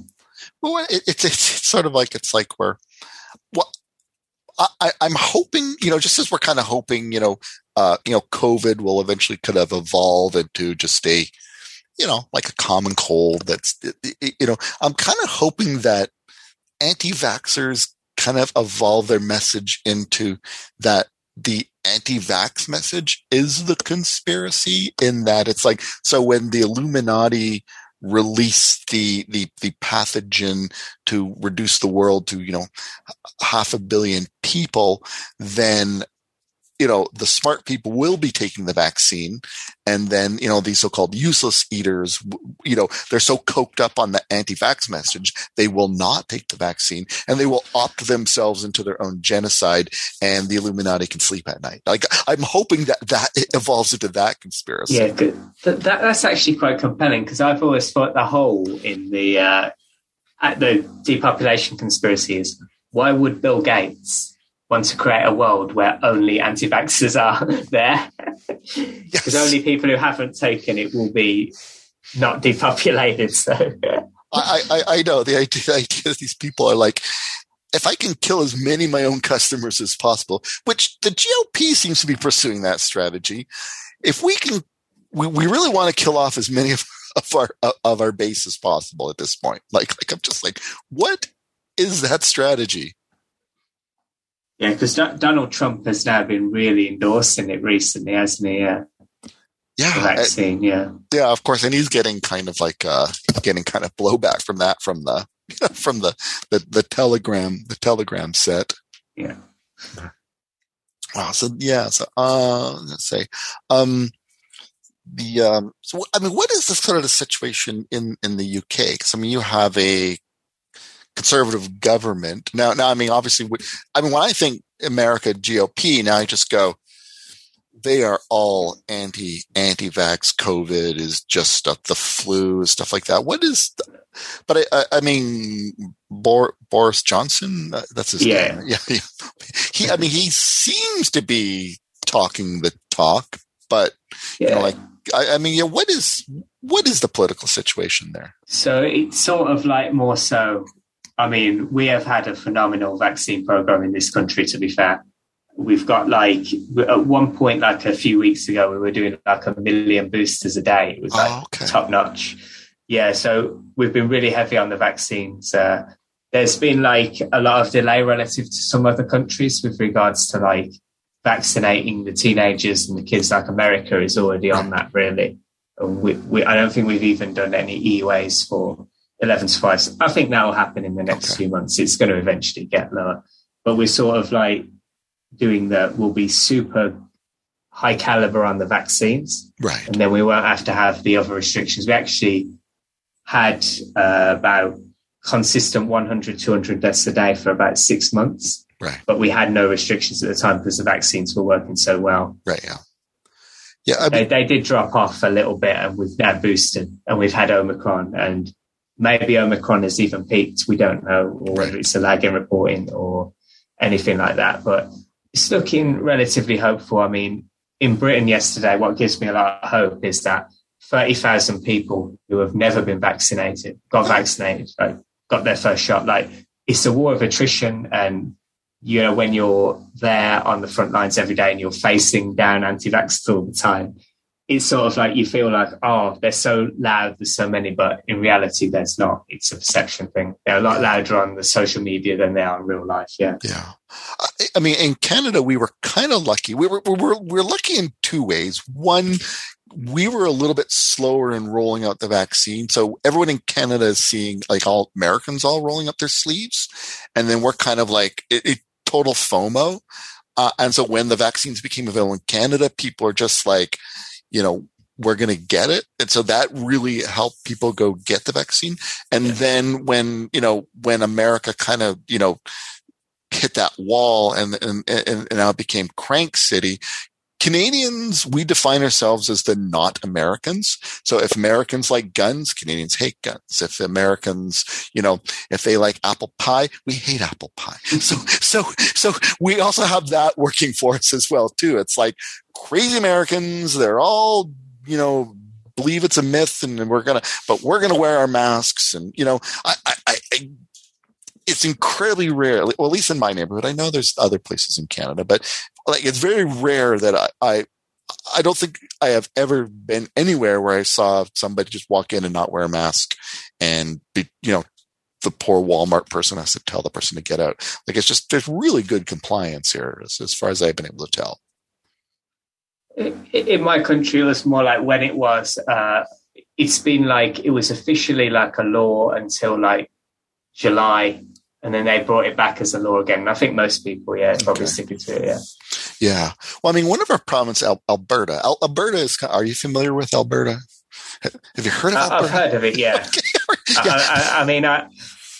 Well, it, it's, it's sort of like it's like we're well. I, I'm hoping, you know, just as we're kind of hoping, you know, uh, you know, COVID will eventually kind of evolve into just a, you know, like a common cold. That's, you know, I'm kind of hoping that anti-vaxxers kind of evolve their message into that the anti-vax message is the conspiracy in that it's like so when the illuminati release the, the, the pathogen to reduce the world to, you know, half a billion people, then you know, the smart people will be taking the vaccine. And then, you know, these so-called useless eaters, you know, they're so coked up on the anti-vax message, they will not take the vaccine and they will opt themselves into their own genocide and the Illuminati can sleep at night. Like, I'm hoping that that evolves into that conspiracy. Yeah, that, that's actually quite compelling because I've always thought the hole in the, uh, the depopulation conspiracy is why would Bill Gates want to create a world where only anti-vaxxers are there because yes. only people who haven't taken it will be not depopulated so I, I, I know the idea, the idea that these people are like if I can kill as many of my own customers as possible, which the GOP seems to be pursuing that strategy. If we can, we, we really want to kill off as many of, of our of our base as possible at this point. Like, like I'm just like, what is that strategy? Yeah, because D- Donald Trump has now been really endorsing it recently, hasn't he? Yeah. Yeah, vaccine. yeah, yeah, of course, and he's getting kind of like uh, getting kind of blowback from that from the from the, the the telegram the telegram set. Yeah. Wow. So yeah. So uh, let's say, um, the um, so I mean, what is the sort of the situation in in the UK? Because I mean, you have a conservative government. Now, now, I mean, obviously, I mean, when I think America GOP, now I just go, they are all anti anti vax. COVID is just stuff, the flu, stuff like that. What is, the, but I, I, I mean, Bor, Boris Johnson, uh, that's his yeah. name. Yeah, yeah. He, I mean, he seems to be talking the talk, but yeah. you know, like, I, I mean, yeah, what is what is the political situation there? So it's sort of like more so I mean, we have had a phenomenal vaccine program in this country, to be fair. We've got like, at one point, like a few weeks ago, we were doing like a million boosters a day. It was like oh, okay. top notch. Yeah. So we've been really heavy on the vaccines. Uh, there's been like a lot of delay relative to some other countries with regards to like vaccinating the teenagers and the kids like America is already on that really. We, we, I don't think we've even done any EUAs for 11 to 5. I think that will happen in the next okay. few months. It's going to eventually get lower. But we're sort of like doing that, we'll be super high caliber on the vaccines. Right. And then we won't have to have the other restrictions. We actually had uh, about consistent 100, 200 deaths a day for about six months. Right. But we had no restrictions at the time because the vaccines were working so well. Right. Yeah. Yeah. I mean, they, they did drop off a little bit and we've now boosted and we've had Omicron and maybe Omicron has even peaked. We don't know, or whether it's a lag in reporting or anything like that. But it's looking relatively hopeful. I mean, in Britain yesterday, what gives me a lot of hope is that 30,000 people who have never been vaccinated got vaccinated, like, got their first shot. Like, it's a war of attrition. And, you know, when you're there on the front lines every day and you're facing down anti vaxxers all the time, it's sort of like you feel like, oh, they're so loud, there's so many, but in reality, there's not. It's a perception thing. They're a lot louder on the social media than they are in real life. Yeah. Yeah. I mean, in Canada, we were kind of lucky. We were, we were, we were lucky in two ways. One, we were a little bit slower in rolling out the vaccine. So everyone in Canada is seeing like all Americans all rolling up their sleeves. And then we're kind of like it, it total FOMO. Uh, and so when the vaccines became available in Canada, people are just like, you know, we're going to get it. And so that really helped people go get the vaccine. And yeah. then when, you know, when America kind of, you know, hit that wall and, and, and now it became crank city, Canadians, we define ourselves as the not Americans. So if Americans like guns, Canadians hate guns. If Americans, you know, if they like apple pie, we hate apple pie. Mm-hmm. So, so, so we also have that working for us as well, too. It's like crazy Americans. They're all, you know, believe it's a myth and we're going to, but we're going to wear our masks. And, you know, I, I, I it's incredibly rare. Well, at least in my neighborhood, I know there's other places in Canada, but like it's very rare that I, I, I don't think I have ever been anywhere where I saw somebody just walk in and not wear a mask and be, you know, the poor Walmart person has to tell the person to get out. Like it's just, there's really good compliance here as, as far as I've been able to tell. In my country, it was more like when it was, uh, it's been like, it was officially like a law until like July and then they brought it back as a law again. And I think most people, yeah, probably okay. sticking to it. Yeah. Yeah. Well, I mean, one of our provinces, Al- Alberta. Al- Alberta is. Are you familiar with Alberta? Have you heard of Alberta? I've heard of it. Yeah. yeah. I, I, I, mean, I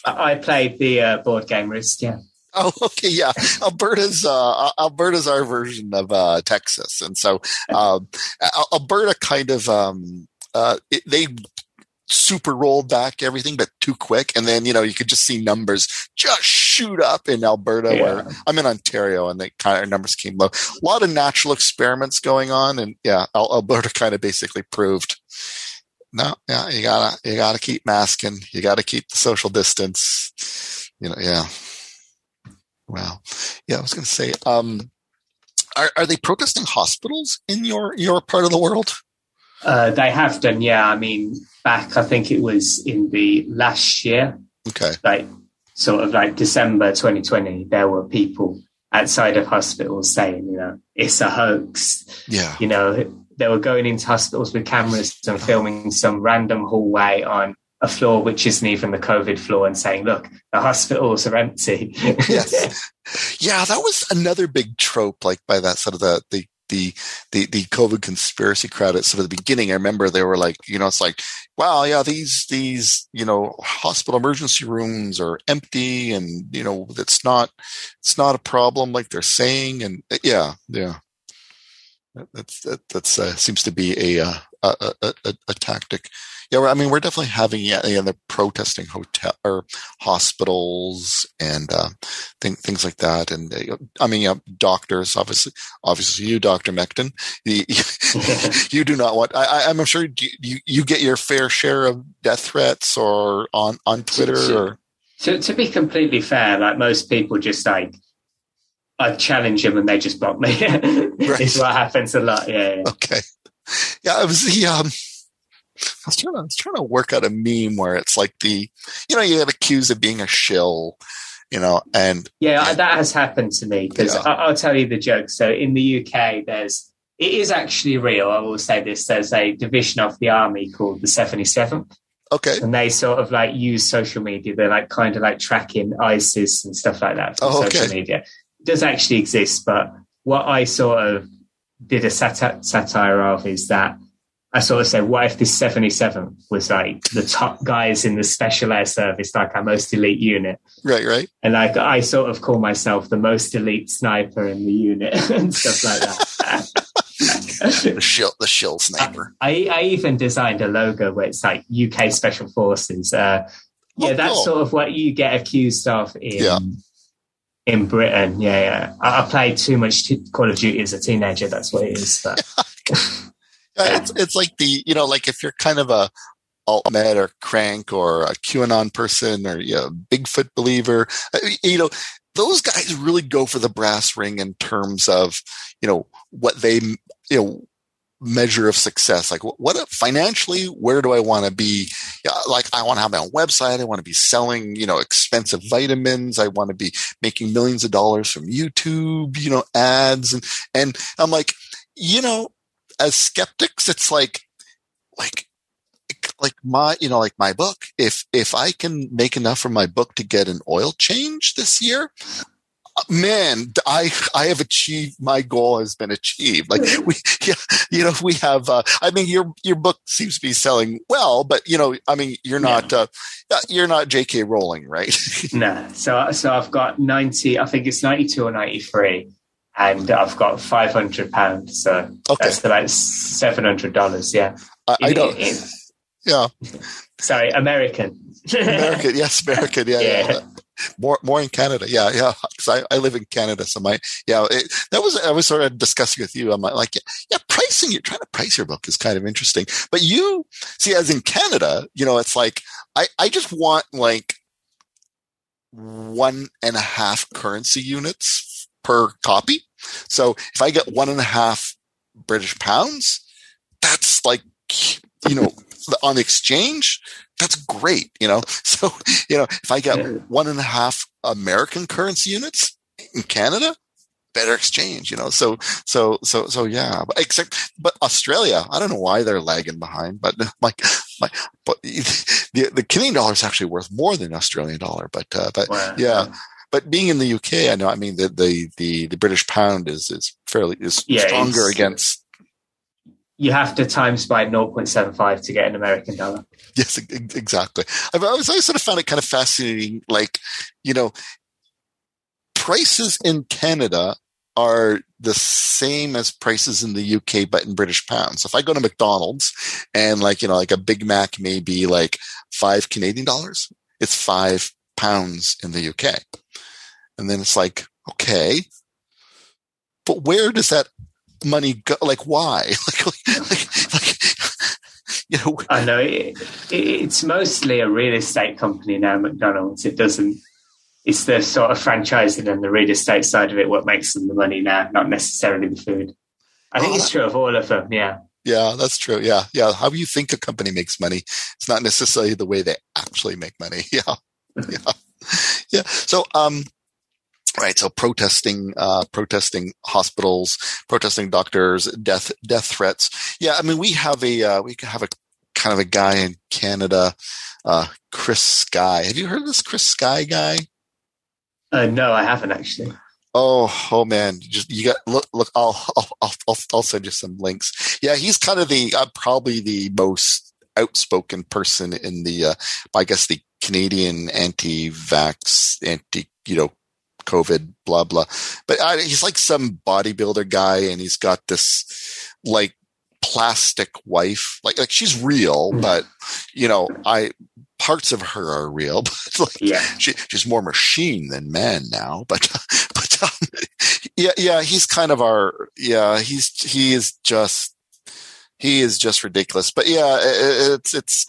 I played the uh, board game Risk. Yeah. Oh, okay, yeah. Alberta's uh, Alberta's our version of uh, Texas, and so um, Alberta kind of um, uh, it, they super rolled back everything, but too quick. And then, you know, you could just see numbers just shoot up in Alberta yeah. where I'm in Ontario and the kind of numbers came low. A lot of natural experiments going on. And yeah, Alberta kind of basically proved no, yeah, you gotta, you gotta keep masking. You gotta keep the social distance. You know, yeah. Wow. Yeah, I was going to say, um, are, are they protesting hospitals in your, your part of the world? Uh, they have done, yeah. I mean, back, I think it was in the last year. Okay. Like, sort of like December 2020, there were people outside of hospitals saying, you know, it's a hoax. Yeah. You know, they were going into hospitals with cameras and filming some random hallway on a floor which isn't even the COVID floor and saying, look, the hospitals are empty. yes. Yeah, that was another big trope, like by that sort of the, the the the the COVID conspiracy crowd at sort of the beginning. I remember they were like, you know, it's like, wow, yeah, these these you know hospital emergency rooms are empty, and you know it's not it's not a problem like they're saying, and yeah, yeah, that's that that's uh, seems to be a, uh, a, a, a, a tactic yeah, I mean, we're definitely having yeah, yeah the protesting hotel or hospitals and uh, th- things like that. And uh, I mean, yeah, doctors, obviously, obviously, you, Doctor Mectin, you, you, do not want. I, am sure you you get your fair share of death threats or on on Twitter So or. To, to be completely fair, like most people, just like I challenge them and they just block me. right. It's what happens a lot. Yeah, yeah. Okay. Yeah, it was the um I was trying to, I was trying to work out a meme where it's like the, you know, you get accused of being a shill, you know, and yeah, and, that has happened to me because yeah. I'll tell you the joke. So in the UK, there's it is actually real. I will say this: there's a division of the army called the 77th. Okay, and they sort of like use social media. They're like kind of like tracking ISIS and stuff like that from oh, okay. social media. It does actually exist, but what I sort of did a sat- satire of is that I sort of said, what if this 77 was like the top guys in the special air service, like our most elite unit? Right, right. And like I sort of call myself the most elite sniper in the unit and stuff like that. the shill, the shill sniper. I, I, even designed a logo where it's like UK Special Forces. Uh, yeah, oh, that's cool. sort of what you get accused of in yeah. in Britain. Yeah, yeah. I, I played too much Call of Duty as a teenager. That's what it is. But. it's it's like the you know like if you're kind of a alt med or crank or a QAnon person or you know, Bigfoot believer, uh, you know those guys really go for the brass ring in terms of you know what they you know measure of success? Like what, what financially, where do I want to be? Like I want to have my own website. I want to be selling, you know, expensive vitamins. I want to be making millions of dollars from YouTube, you know, ads. And, and I'm like, you know, as skeptics, it's like, like, like my, you know, like my book, if, if I can make enough from my book to get an oil change this year, man, I I have achieved my goal has been achieved. Like we, yeah, you know, we have. Uh, I mean, your your book seems to be selling well, but you know, I mean, you're not uh, uh you're not J.K. Rowling, right? no. So so I've got ninety. I think it's ninety two or ninety three. And I've got five hundred pounds, so okay. that's about seven hundred dollars. Yeah, I, I don't. yeah. Sorry, American. American, yes, American. Yeah, yeah. yeah more more in Canada. Yeah, yeah. Because I, I live in Canada, so my yeah. It, that was I was sort of discussing with you. I'm like, yeah, yeah, pricing. You're trying to price your book is kind of interesting. But you see, as in Canada, you know, it's like I I just want like one and a half currency units per copy. So if I get one and a half British pounds, that's like you know on exchange that's great, you know. So, you know, if I get one and a half American currency units in Canada, better exchange, you know. So, so, so, so, yeah. But except, but Australia, I don't know why they're lagging behind, but like, like but the the Canadian dollar is actually worth more than Australian dollar. But, uh, but wow. yeah. But being in the UK, I know. I mean, the the the, the British pound is is fairly is yeah, stronger against you have to times by 0.75 to get an American dollar. Yes, exactly. I've always, always sort of found it kind of fascinating. Like, you know, prices in Canada are the same as prices in the UK, but in British pounds. So if I go to McDonald's and like, you know, like a Big Mac may be like five Canadian dollars, it's five pounds in the UK. And then it's like, okay, but where does that money go? Like, why? like, like, like, you know, I know it, it's mostly a real estate company now. McDonald's. It doesn't. It's the sort of franchising and the real estate side of it what makes them the money now, not necessarily the food. I think oh, it's true of all of them. Yeah. Yeah, that's true. Yeah, yeah. How you think a company makes money? It's not necessarily the way they actually make money. Yeah, yeah, yeah. So, um, right so protesting uh, protesting hospitals protesting doctors death death threats yeah i mean we have a uh, we have a kind of a guy in canada uh, chris sky have you heard of this chris sky guy uh, no i haven't actually Oh, oh man! Just you got look, look. I'll, I'll, I'll, I'll send you some links. Yeah, he's kind of the uh, probably the most outspoken person in the, uh, I guess the Canadian anti-vax, anti, you know, COVID, blah, blah. But I, he's like some bodybuilder guy and he's got this like plastic wife. Like, like she's real, mm. but you know, I, parts of her are real, but like yeah. she, she's more machine than man now. But, but, um, yeah, yeah, he's kind of our, yeah, he's, he is just, he is just ridiculous. But yeah, it, it's, it's,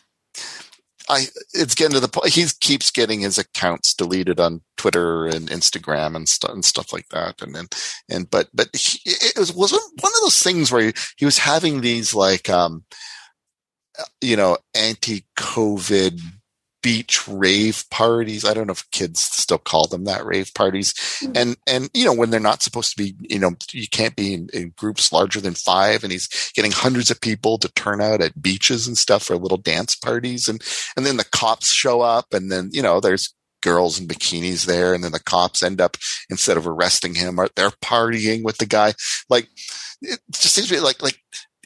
I it's getting to the point. He keeps getting his accounts deleted on Twitter and Instagram and stuff and stuff like that. And then and but but he, it was was one of those things where he, he was having these like um you know anti-COVID beach rave parties. I don't know if kids still call them that rave parties. Mm-hmm. And, and, you know, when they're not supposed to be, you know, you can't be in, in, groups larger than five and he's getting hundreds of people to turn out at beaches and stuff for little dance parties. And, and then the cops show up and then, you know, there's girls in bikinis there. And then the cops end up, instead of arresting him, they're partying with the guy. Like, it just seems to be like, like,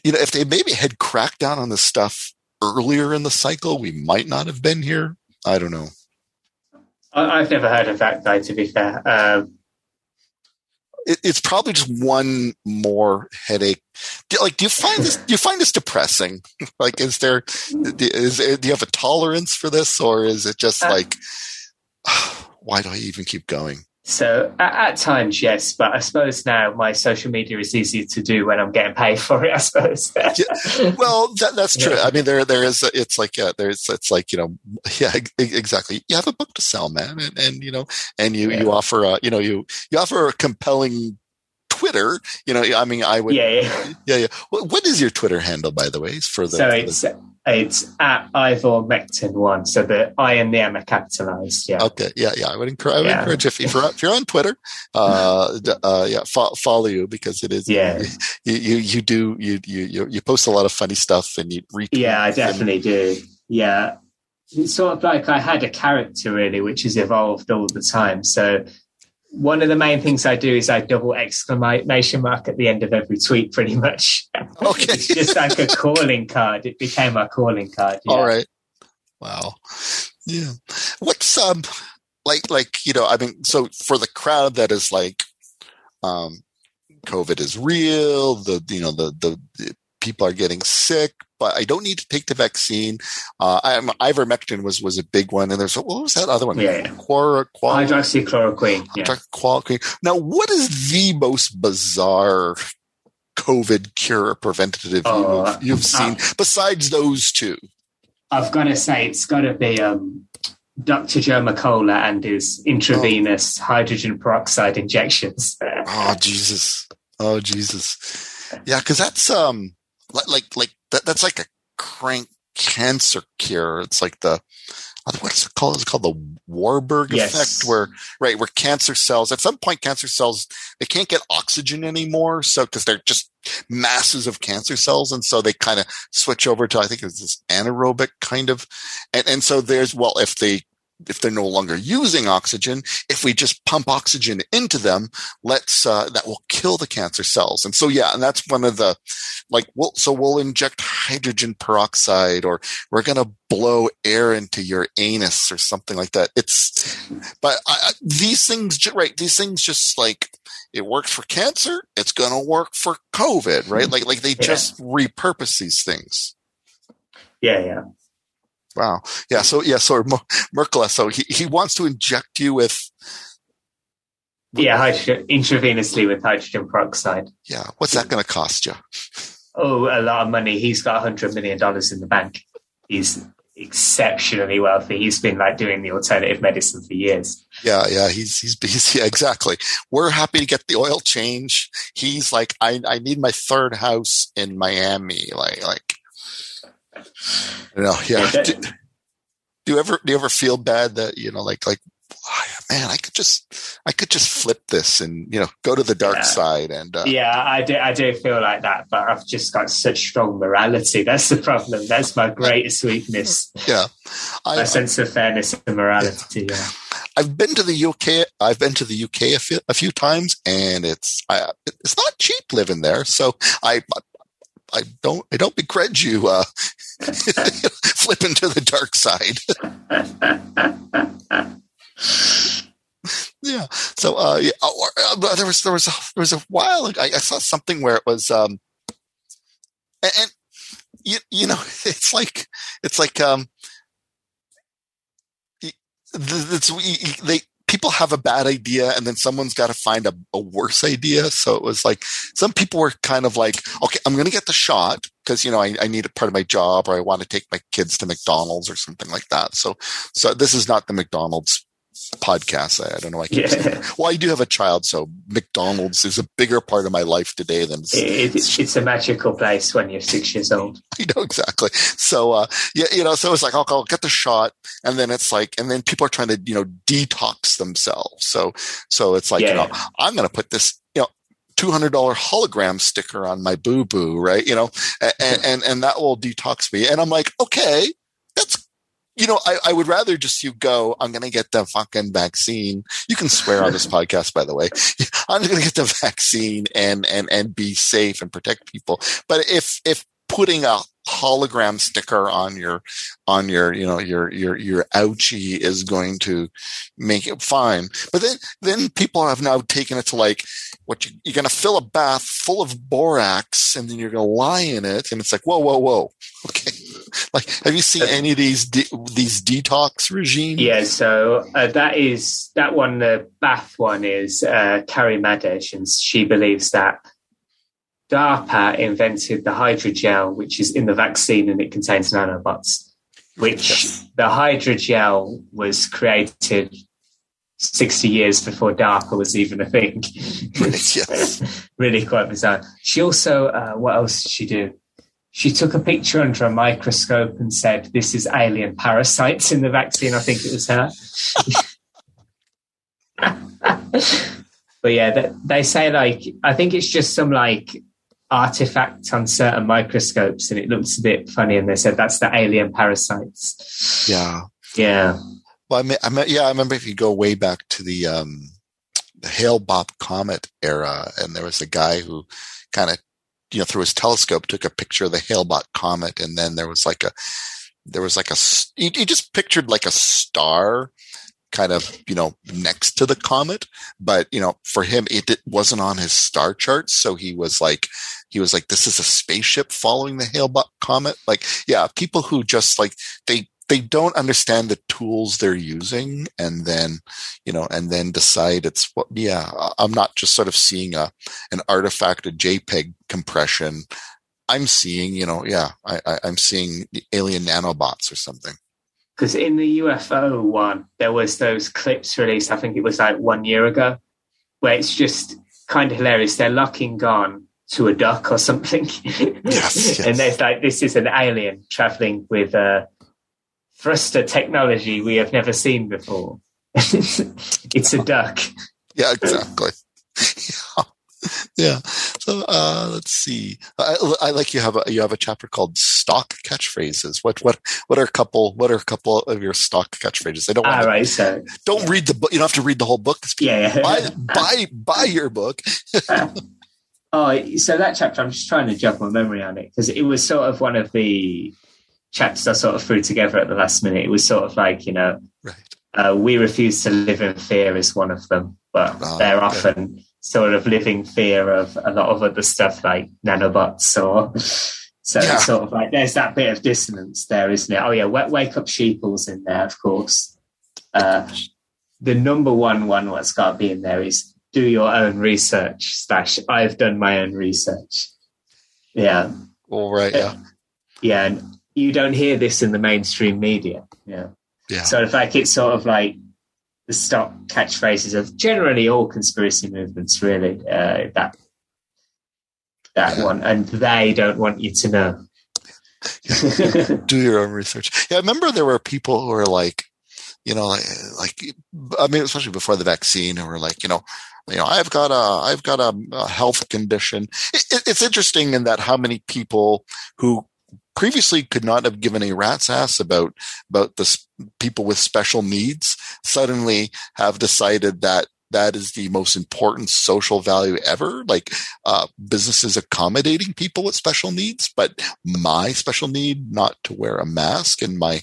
you know, if they maybe had cracked down on this stuff earlier in the cycle, we might not have been here. I don't know. I've never heard of that guy, to be fair. Um, it, it's probably just one more headache. Do, like, do you find this? Do you find this depressing? like, is there? Is do you have a tolerance for this, or is it just uh, like, why do I even keep going? So at, at, times, yes, but I suppose now my social media is easy to do when I'm getting paid for it. I suppose. yeah, well, that, that's true. Yeah. I mean, there there is. It's like yeah, there's it's like you know, yeah, exactly. You have a book to sell, man, and, and you know, and you yeah. you offer a you know you you offer a compelling Twitter, you know, I mean, I would. Yeah, yeah. Yeah, yeah. What, what is your Twitter handle, by the way? For the so for it's the, it's at ivormectin one. So the I and the M are capitalized. Yeah. okay, yeah, yeah. I would encourage. I would Yeah. encourage if, if you're if you're on Twitter, uh, uh, yeah, fo- follow you because it is. Yeah. You you, you do you, you you you post a lot of funny stuff and you retweet. Yeah, I and- definitely do. Yeah. It's sort of like I had a character really, which has evolved all the time. So one of the main things I do is I double exclamation mark at the end of every tweet pretty much. Okay. it's just like a calling card. It became my calling card. yeah. All right. Wow. Yeah. What's um like like you know I mean so for the crowd that is like um COVID is real the you know the the, the people are getting sick but I don't need to take the vaccine. Uh, I'm, ivermectin was was a big one, and there's what was that other one? Yeah, yeah. Quora, quora, Hydroxychloroquine. Yeah. hydroxychloroquine. Now, what is the most bizarre COVID cure preventative Oh, you've, you've seen besides those two? I've got to say, it's got to be um, Dr. Joe Mercola and his intravenous hydrogen peroxide injections. Oh Jesus! Oh Jesus! Yeah, because that's um like like like that, that's like a crank cancer cure. It's like the uh, what is it called? It's called the Warburg Yes. effect, where right where cancer cells at some point cancer cells they can't get oxygen anymore, so because they're just masses of cancer cells, and so they kind of switch over to I think it's this anaerobic kind of, and and so there's well if they if they're no longer using oxygen, if we just pump oxygen into them, let's uh, that will kill the cancer cells. And so yeah, and that's one of the like we'll so we'll inject hydrogen peroxide or we're gonna blow air into your anus or something like that. It's but I, these things right these things just like it works for cancer, it's gonna work for COVID, right? Like like they Yeah. just repurpose these things. yeah, yeah. Wow. Yeah. So yeah. So Mer- Merkel. So he, he wants to inject you with Yeah, hydrogen, intravenously with hydrogen peroxide. yeah. What's that going to cost you? Oh, a lot of money. He's got $100 million in the bank. He's exceptionally wealthy. He's been like doing the alternative medicine for years. Yeah. Yeah. He's he's, he's yeah, exactly. We're happy to get the oil change. He's like, I I need my third house in Miami. Like like. Know, yeah. Yeah, Do, do you ever do you ever feel bad that you know like like "Ah, man I could just I could just flip this and you know go to the dark Yeah. side and uh, Yeah, I do. I do feel like that, but I've just got such strong morality. That's the problem. That's my greatest weakness. yeah. My I, sense of fairness and morality. Yeah. I've been to the UK. I've been to the UK a few, a few times, and it's I, it's not cheap living there. So I I don't I don't begrudge you uh, flipping to the dark side. yeah. So uh, yeah, or, uh, there was there was a, there was a while ago, I, I saw something where it was um and, and you you know it's like it's like um it's y- they people have a bad idea and then someone's got to find a, a worse idea. So it was like some people were kind of like okay i'm going to get the shot because you know I, I need a part of my job or i want to take my kids to mcdonald's or something like that. So so this is not the mcdonald's podcast i, I don't know why I keep saying Yeah. well, I do have a child, so McDonald's is a bigger part of my life today than It, it, it's a magical place when you're six years old. I know exactly. So, uh, yeah, you know, so it's like, I'll, I'll get the shot. And then it's like, and then people are trying to, you know, detox themselves. So, so it's like, you know, I'm going to put this, you know, $200 hologram sticker on my boo boo, right? You know, and, and, and that will detox me. And I'm like, okay, that's, you know, I, I would rather just you go, I'm going to get the fucking vaccine. You can swear on this podcast, by the way. I'm going to get the vaccine and, and, and be safe and protect people. But if, if putting a hologram sticker on your, on your, you know, your, your, your ouchie is going to make it fine. But then, then people have now taken it to like, what you, you're going to fill a bath full of borax and then you're going to lie in it. And it's like, whoa, whoa, whoa. Okay. Like, have you seen any of these, de- these detox regimes? Yeah, so uh, that is that one. The bath one is uh, Carrie Madej, and she believes that DARPA invented the hydrogel, which is in the vaccine, and it contains nanobots. Which Yes. the hydrogel was created 60 years before DARPA was even a thing. yes. really quite bizarre. She also, uh, what else did she do? She took a picture under a microscope and said, This is alien parasites in the vaccine. I think it was her. but yeah, they, they say, like, I think it's just some like artifact on certain microscopes and it looks a bit funny. And they said that's the alien parasites. Yeah. Yeah. Well, I mean, I mean, yeah, I remember if you go way back to the um, the Hale-Bopp comet era, and there was a guy who kind of, you know, through his telescope took a picture of the Hale-Bopp comet, and then there was like a, there was like a, he, he just pictured like a star, kind of, you know, next to the comet, but you know, for him, it, it wasn't on his star charts, so he was like, he was like, this is a spaceship following the Hale-Bopp comet. Like, yeah, people who just like they they don't understand the tools they're using and then you know and then decide it's what yeah i'm not just sort of seeing a an artifact a jpeg compression. I'm seeing you know yeah I, I i'm seeing alien nanobots or something. Because in the ufo one there was those clips released i think it was like one year ago where it's just kind of hilarious. They're locking on to a duck or something. Yes, yes. and there's like this is an alien traveling with uh thruster technology we have never seen before. it's a duck. Yeah, exactly. yeah. yeah. So uh, let's see. I, I, like you have a you have a chapter called stock catchphrases. What what what are a couple what are a couple of your stock catchphrases? I don't want ah, right, so don't read the book. You don't have to read the whole book. Yeah, yeah. Buy, buy buy your book. oh, so that chapter, I'm just trying to jog my memory on it because it was sort of one of the chapters I sort of threw together at the last minute. It was sort of like, you know, right. uh, we refuse to live in fear is one of them, but oh, they're often yeah. sort of living fear of a lot of other stuff like nanobots or. So yeah. it's sort of like there's that bit of dissonance there, isn't it? Oh yeah, wake up sheeples in there, of course. Uh, the number one one what's got to be in there is do your own research. Slash, I've done my own research. Yeah. All right. Yeah. Yeah, and you don't hear this in the mainstream media. Yeah. Yeah. So in fact, it's sort of like the stock catchphrases of generally all conspiracy movements, really. Uh, that that yeah. one, and they don't want you to know. Do your own research. Yeah, I remember there were people who were like, you know, like, like I mean, especially before the vaccine, who were like, you know, you know, I've got a, I've got a, a health condition. It, it's interesting in that how many people who previously could not have given a rat's ass about about the people with special needs suddenly have decided that that is the most important social value ever. Like uh, businesses accommodating people with special needs but my special need not to wear a mask and my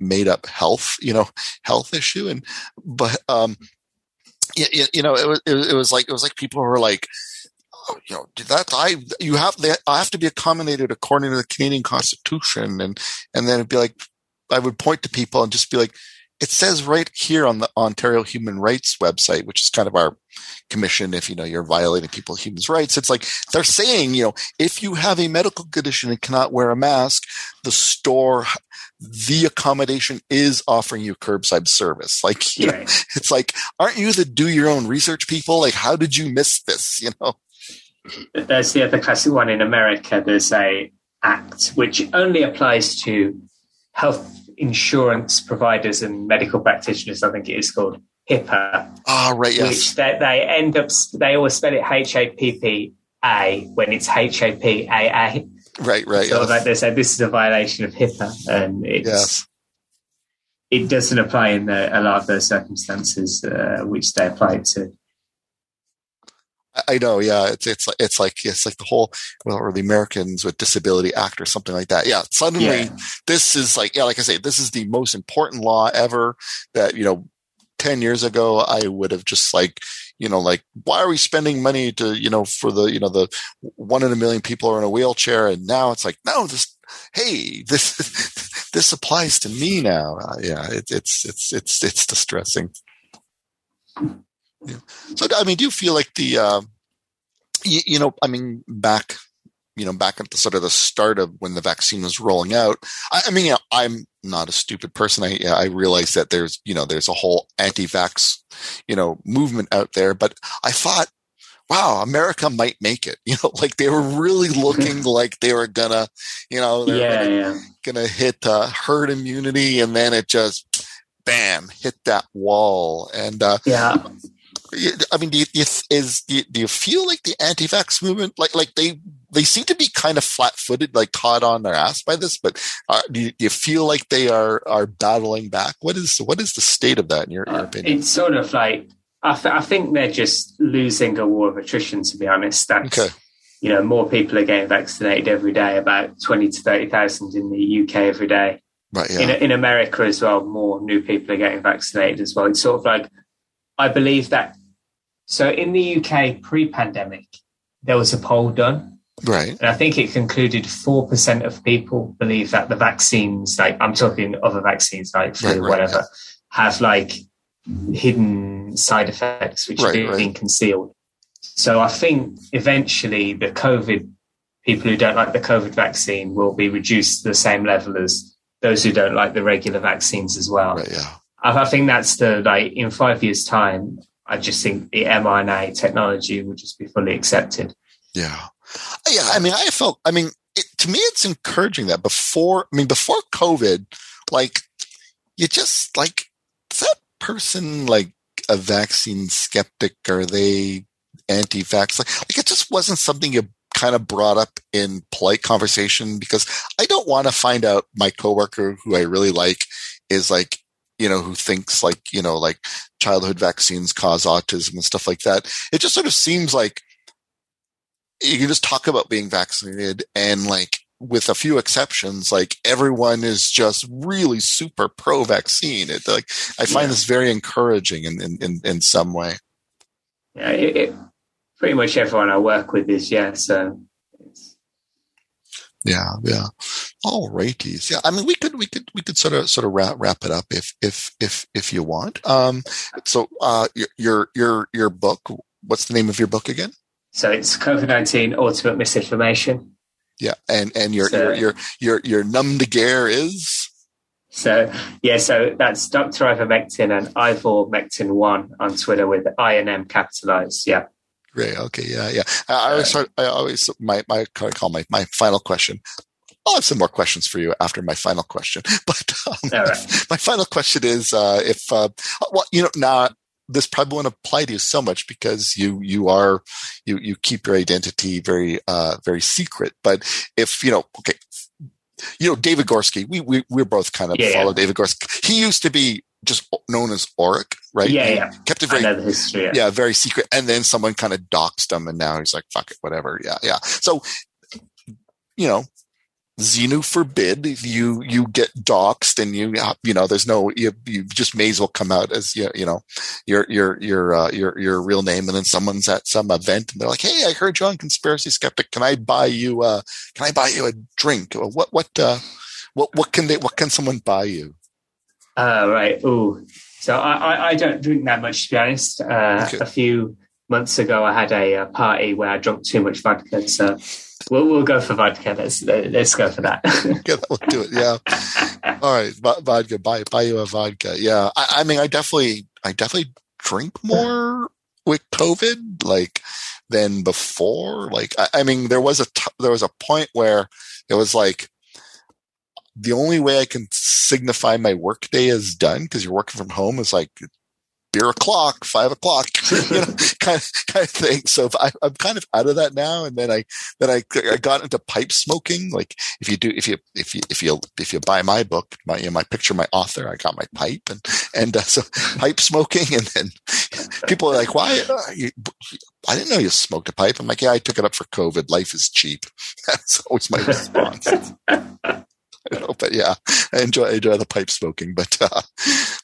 made up health you know health issue. And but um you, you know it was it was like it was like people were like Oh, you know that I you have that I have to be accommodated according to the Canadian Constitution, and and then it'd be like I would point to people and just be like, it says right here on the Ontario Human Rights website, which is kind of our commission if you know you're violating people's human rights. It's like they're saying, you know, if you have a medical condition and cannot wear a mask, the store the accommodation is offering you curbside service. Like, you know, it's like, aren't you the do your own research people? Like, how did you miss this? You know? There's the other classic one in America. There's a act which only applies to health insurance providers and medical practitioners. I think it is called HIPAA. Ah, oh, right, yes. Which they, they end up they always spell it H A P P A when it's H A P A A. Right, right. So yes. like they say, this is a violation of HIPAA, and it's. Yes. It doesn't apply in the, a lot of those circumstances uh, which they apply to. I know, yeah. It's it's it's like it's like the whole well, or the Americans with Disability Act or something like that. Yeah. Suddenly, yeah. this is like yeah, like I say, this is the most important law ever. That you know, ten years ago, I would have just like you know, like why are we spending money to you know for the you know the one in a million people are in a wheelchair, and now it's like no, this hey this this applies to me now. Uh, yeah, it, it's it's it's it's distressing. So, I mean, do you feel like the, uh, you, you, know, I mean, back you know, back at the sort of the start of when the vaccine was rolling out. I, I mean, you know, I'm not a stupid person. I, I realize that there's, you know, there's a whole anti-vax, you know, movement out there, but I thought, wow, America might make it. You know, like they were really looking like they were gonna, you know, yeah, gonna, yeah. gonna hit uh, herd immunity, and then it just, bam, hit that wall. And uh, yeah, I mean, do you, is do you, do you feel like the anti-vax movement, like like they they seem to be kind of flat-footed, like caught on their ass by this, but uh, do, you, do, you, feel like they are are battling back? What is what is the state of that in your, your uh, opinion? It's sort of like I, th- I, think they're just losing a war of attrition. To be honest, that's okay. you know more people are getting vaccinated every day, about twenty to thirty thousand in the UK every day. Right. Yeah. In, in America as well, more new people are getting vaccinated as well. It's sort of like I believe that so in the UK pre-pandemic, there was a poll done. Right. And I think it concluded 4% of people believe that the vaccines, like I'm talking other vaccines like flu, right, right, whatever, yeah. have like hidden side effects which right, are being concealed. So I think eventually the COVID people who don't like the COVID vaccine will be reduced to the same level as those who don't like the regular vaccines as well. Right, yeah. I think that's the like in five years' time, I just think the mRNA technology would just be fully accepted. Yeah. Yeah. I mean, I felt, I mean, it, to me, it's encouraging that before, I mean, before COVID, like, you just like, is that person like a vaccine skeptic? Are they anti vax? Like, like, it just wasn't something you kind of brought up in polite conversation because I don't want to find out my coworker who I really like is like you know, who thinks like, you know, like childhood vaccines cause autism and stuff like that. It just sort of seems like you can just talk about being vaccinated and like with a few exceptions, like everyone is just really super pro vaccine. It like, I find yeah. this very encouraging in, in, in, in some way. Yeah. It, it, pretty much everyone I work with is, yeah. So yeah, yeah. All righties. Yeah. I mean, we could, we could, we could sort of, sort of wrap, wrap it up if, if, if, if you want. Um, so, uh, your, your, your, book, what's the name of your book again? So it's COVID-19 ultimate misinformation. Yeah. And, and your, so, your, your, your, your nom de guerre is? So, yeah, so that's Dr. Ivor Mectin and Ivermectin1 on Twitter with I and M capitalized. Yeah. Great. Okay. Yeah. Yeah. I, always, start, I always, my, my, I call my, my final question. I'll have some more questions for you after my final question. But um, right. my final question is, uh, if, uh, well, you know, now this probably won't apply to you so much because you, you are, you, you keep your identity very, uh, very secret. But if, you know, okay, you know, David Gorski, we, we, we're both kind of yeah, follow yeah. David Gorski. He used to be just known as Orac, right? Yeah, yeah. Kept it very, history, yeah. yeah. very secret. And then someone kind of doxed him, and now he's like, "Fuck it, whatever." Yeah, yeah. So, you know, Xenu forbid you you get doxxed and you you know there's no you, you just may as well come out as you, you know your your your uh, your your real name and then someone's at some event and they're like hey I heard you on conspiracy skeptic can I buy you uh can I buy you a drink what what uh what what can they what can someone buy you uh, right. Oh, so I, I, I, don't drink that much, to be honest. Uh, okay. A few months ago, I had a, a, party where I drank too much vodka. So we'll, we'll go for vodka. Let's, let's go for that. yeah, we'll do it. Yeah. All right. Vodka. Buy, buy you a vodka. Yeah. I, I mean, I definitely, I definitely drink more with COVID, like, than before. Like, I, I mean, there was a t- there was a point where it was like, the only way I can signify my workday is done because you're working from home is like beer o'clock, five o'clock, you know, kind of, kind of thing. So I, am kind of out of that now. And then I, then I, I got into pipe smoking. Like if you do, if you, if you, if you, if you buy my book, my, you know, my picture, my author, I got my pipe and, and uh, so pipe smoking. And then people are like, why? Uh, you, I didn't know you smoked a pipe. I'm like, yeah, I took it up for COVID. Life is cheap. That's always my response. know, but yeah, I enjoy I enjoy the pipe smoking. But uh,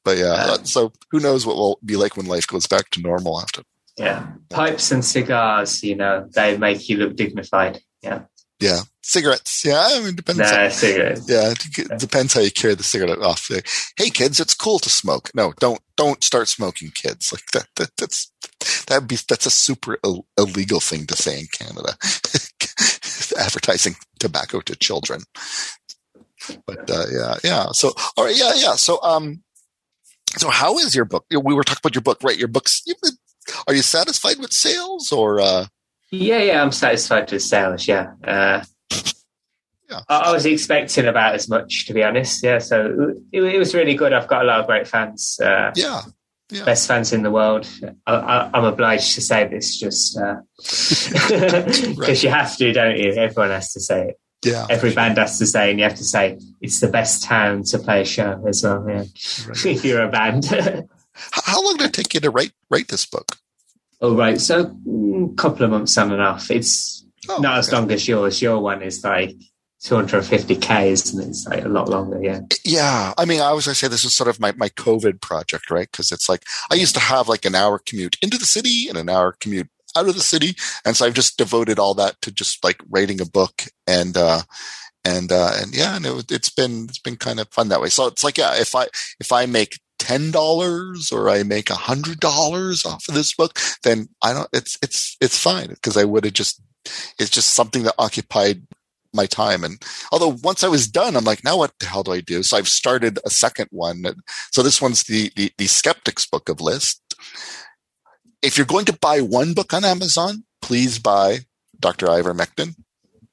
but yeah, uh, so who knows what will be like when life goes back to normal after. Yeah, pipes and cigars, you know, they make you look dignified. Yeah. Yeah, cigarettes. Yeah, I mean, depends. Nah, on, cigarettes. Yeah, it depends how you carry the cigarette off. Hey, kids, it's cool to smoke. No, don't don't start smoking, kids. Like that. that that's that be that's a super Ill, illegal thing to say in Canada. advertising tobacco to children. But uh, yeah, yeah. So all right, yeah, yeah. So um, so how is your book? We were talking about your book, right? Your books. Are you satisfied with sales or? Uh... Yeah, yeah, I'm satisfied with sales. Yeah. Uh, yeah. I, I was expecting about as much, to be honest. Yeah, so it, it, was really good. I've got a lot of great fans. Uh, yeah. Yeah. best fans in the world. I, am obliged to say this just because uh, right. you have to, don't you? Everyone has to say it. Yeah, every band has to say, and you have to say it's the best town to play a show as well. Yeah, right. if you're a band. How long did it take you to write write this book? Oh, right. So, a mm, couple of months on and off. It's oh, not okay. as long as yours. Your one is like 250k, isn't it? It's like a lot longer. Yeah. Yeah. I mean, I was going to say this is sort of my, my COVID project, right? Because it's like I used to have like an hour commute into the city and an hour commute out of the city. And so I've just devoted all that to just like writing a book and, uh, and, uh, and yeah, and it, it's been, it's been kind of fun that way. So it's like, yeah, if I, if I make ten dollars or I make a hundred dollars off of this book, then I don't. It's it's it's fine because I would have just. It's just something that occupied my time. And although once I was done, I'm like, now what the hell do I do? So I've started a second one. So this one's the the, the skeptics book of list. If you're going to buy one book on Amazon, please buy Dr. Ivor Mectin,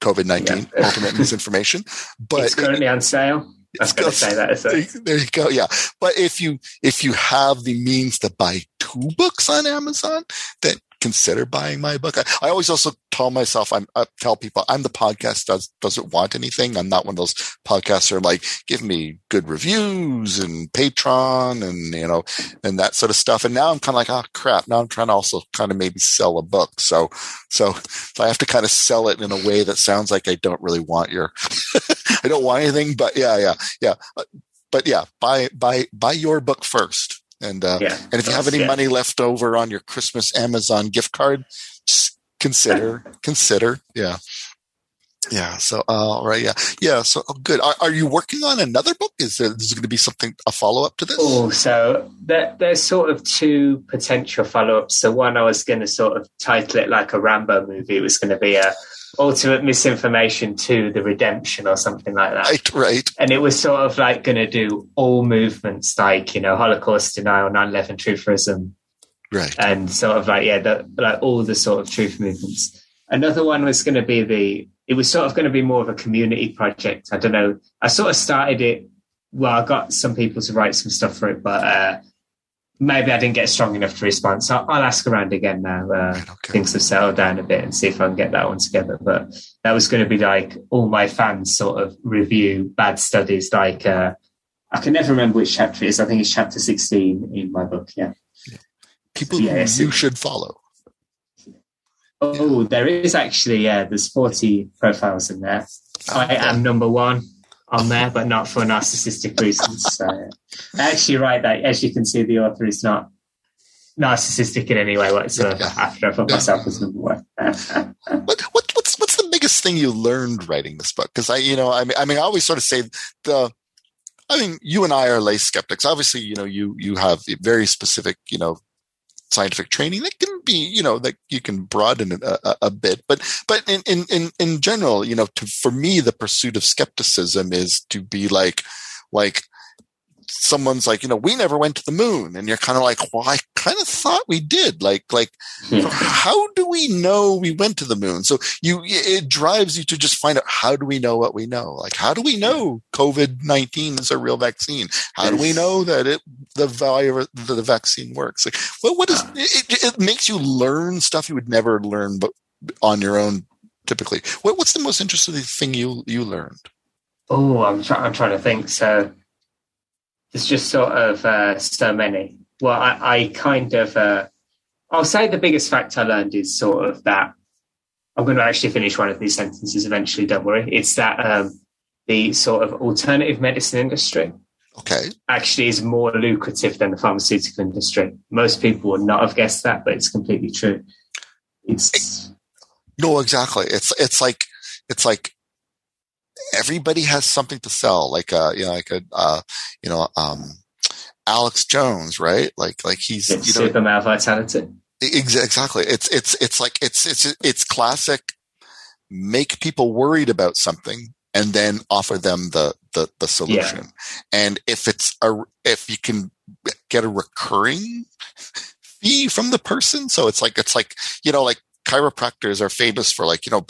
COVID nineteen yeah. Ultimate Misinformation. But it's currently on sale. I was going to say that. So. There you go. Yeah, but if you if you have the means to buy two books on Amazon, then consider buying my book. I, I always also tell myself, I'm, I tell people I'm the podcast does, doesn't want anything. I'm not one of those podcasts who are like, give me good reviews and Patreon and, you know, and that sort of stuff. And now I'm kind of like, oh crap. Now I'm trying to also kind of maybe sell a book. So, so, so I have to kind of sell it in a way that sounds like I don't really want your, I don't want anything, but yeah, yeah, yeah. Uh, but yeah, buy, buy, buy your book first and uh, yeah, and if you have any yeah. money left over on your Christmas Amazon gift card, just consider consider. Yeah. Yeah. So, uh, all right. Yeah. Yeah. So, oh, good. Are, are, you working on another book? Is there, is there going to be something, a follow up to this? Oh, so there, there's sort of two potential follow ups. So, one, I was going to sort of title it like a Rambo movie. It was going to be a ultimate misinformation to the redemption or something like that. Right, right. And it was sort of like going to do all movements like, you know, Holocaust denial, 9 11 trutherism. Right. And sort of like, yeah, the, like all the sort of truth movements. Another one was going to be the, it was sort of going to be more of a community project. I don't know. I sort of started it. Well, I got some people to write some stuff for it, but uh, maybe I didn't get strong enough to respond. So I'll ask around again now. Uh, okay. Things have settled down a bit and see if I can get that one together. But that was going to be like all my fans sort of review bad studies. Like uh, I can never remember which chapter it is. I think it's chapter sixteen in my book. Yeah, people yeah, you should follow. Oh, yeah. there is actually yeah. There's forty profiles in there. Oh, I am number one on there, but not for narcissistic reasons. So actually, right, that as you can see, the author is not narcissistic in any way whatsoever. Yeah. After I put yeah. myself as number one. what, what, what's what's the biggest thing you learned writing this book? Because I, you know, I mean, I mean, I always sort of say the. I mean, you and I are lay skeptics. Obviously, you know, you you have very specific, you know, scientific training that can be, you know, that you can broaden it a, a, bit. But, but in, in, in, in general, you know, to, for me, the pursuit of skepticism is to be like, like, someone's like, you know, we never went to the moon. And you're kind of like, well, I kind of thought we did. Like, like, hmm. how do we know we went to the moon? So you, it drives you to just find out how do we know what we know? Like, how do we know COVID 19 is a real vaccine? How do we know that it, the virus, the vaccine works? Like, well, what is, it, it makes you learn stuff you would never learn but on your own typically. What, what's the most interesting thing you, you learned? Oh, I'm, try- I'm trying to think. So, there's just sort of uh, so many. Well, I, I kind of, uh, I'll say the biggest fact I learned is sort of that I'm going to actually finish one of these sentences eventually. Don't worry. It's that um, the sort of alternative medicine industry, okay, actually is more lucrative than the pharmaceutical industry. Most people would not have guessed that, but it's completely true. It's no, exactly. It's it's like it's like everybody has something to sell, like uh, you know, like a, uh, you know, um, Alex Jones, right? Like, like he's, it's you know, super vitality. Exactly. It's, it's, it's like, it's, it's, it's classic make people worried about something and then offer them the the, the solution. Yeah. And if it's a if you can get a recurring fee from the person, so it's like it's like you know like chiropractors are famous for like you know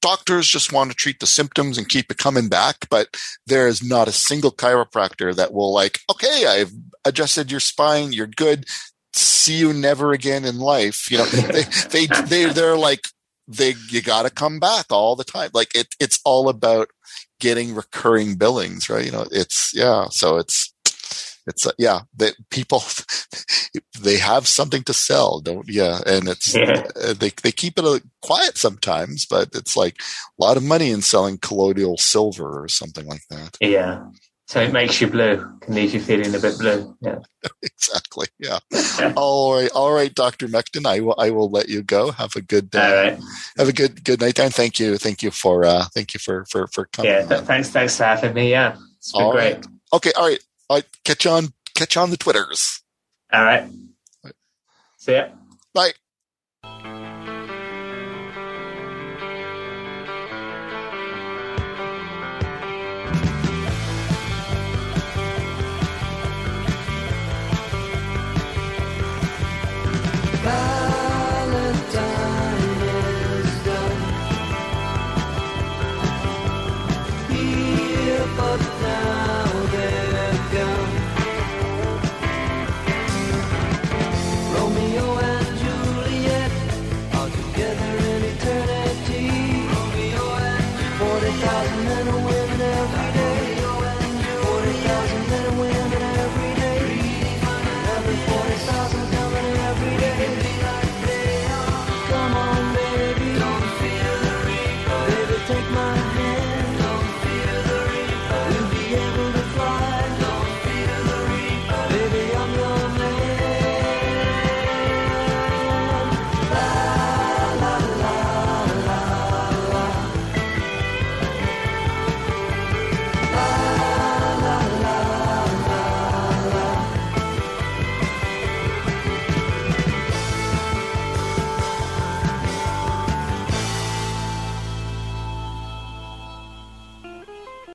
doctors just want to treat the symptoms and keep it coming back but there is not a single chiropractor that will like okay i've adjusted your spine you're good see you never again in life you know they they, they they're like they you got to come back all the time like it it's all about getting recurring billings, right? You know, it's yeah. So it's it's uh, yeah that people they have something to sell don't yeah and it's yeah. Uh, they they keep it uh, quiet sometimes but it's like a lot of money in selling colloidal silver or something like that yeah so it makes you blue, can leave you feeling a bit blue. Yeah. exactly. Yeah. all right. All right, Dr. Mectin. I will I will let you go. Have a good day. Uh, right. Have a good good night time. Thank you. Thank you for uh thank you for for for coming. Yeah, th- thanks thanks for having me. Yeah. It's been all great. Right. Okay, all right. All right. Catch on catch on the Twitters. All right. See ya. Bye.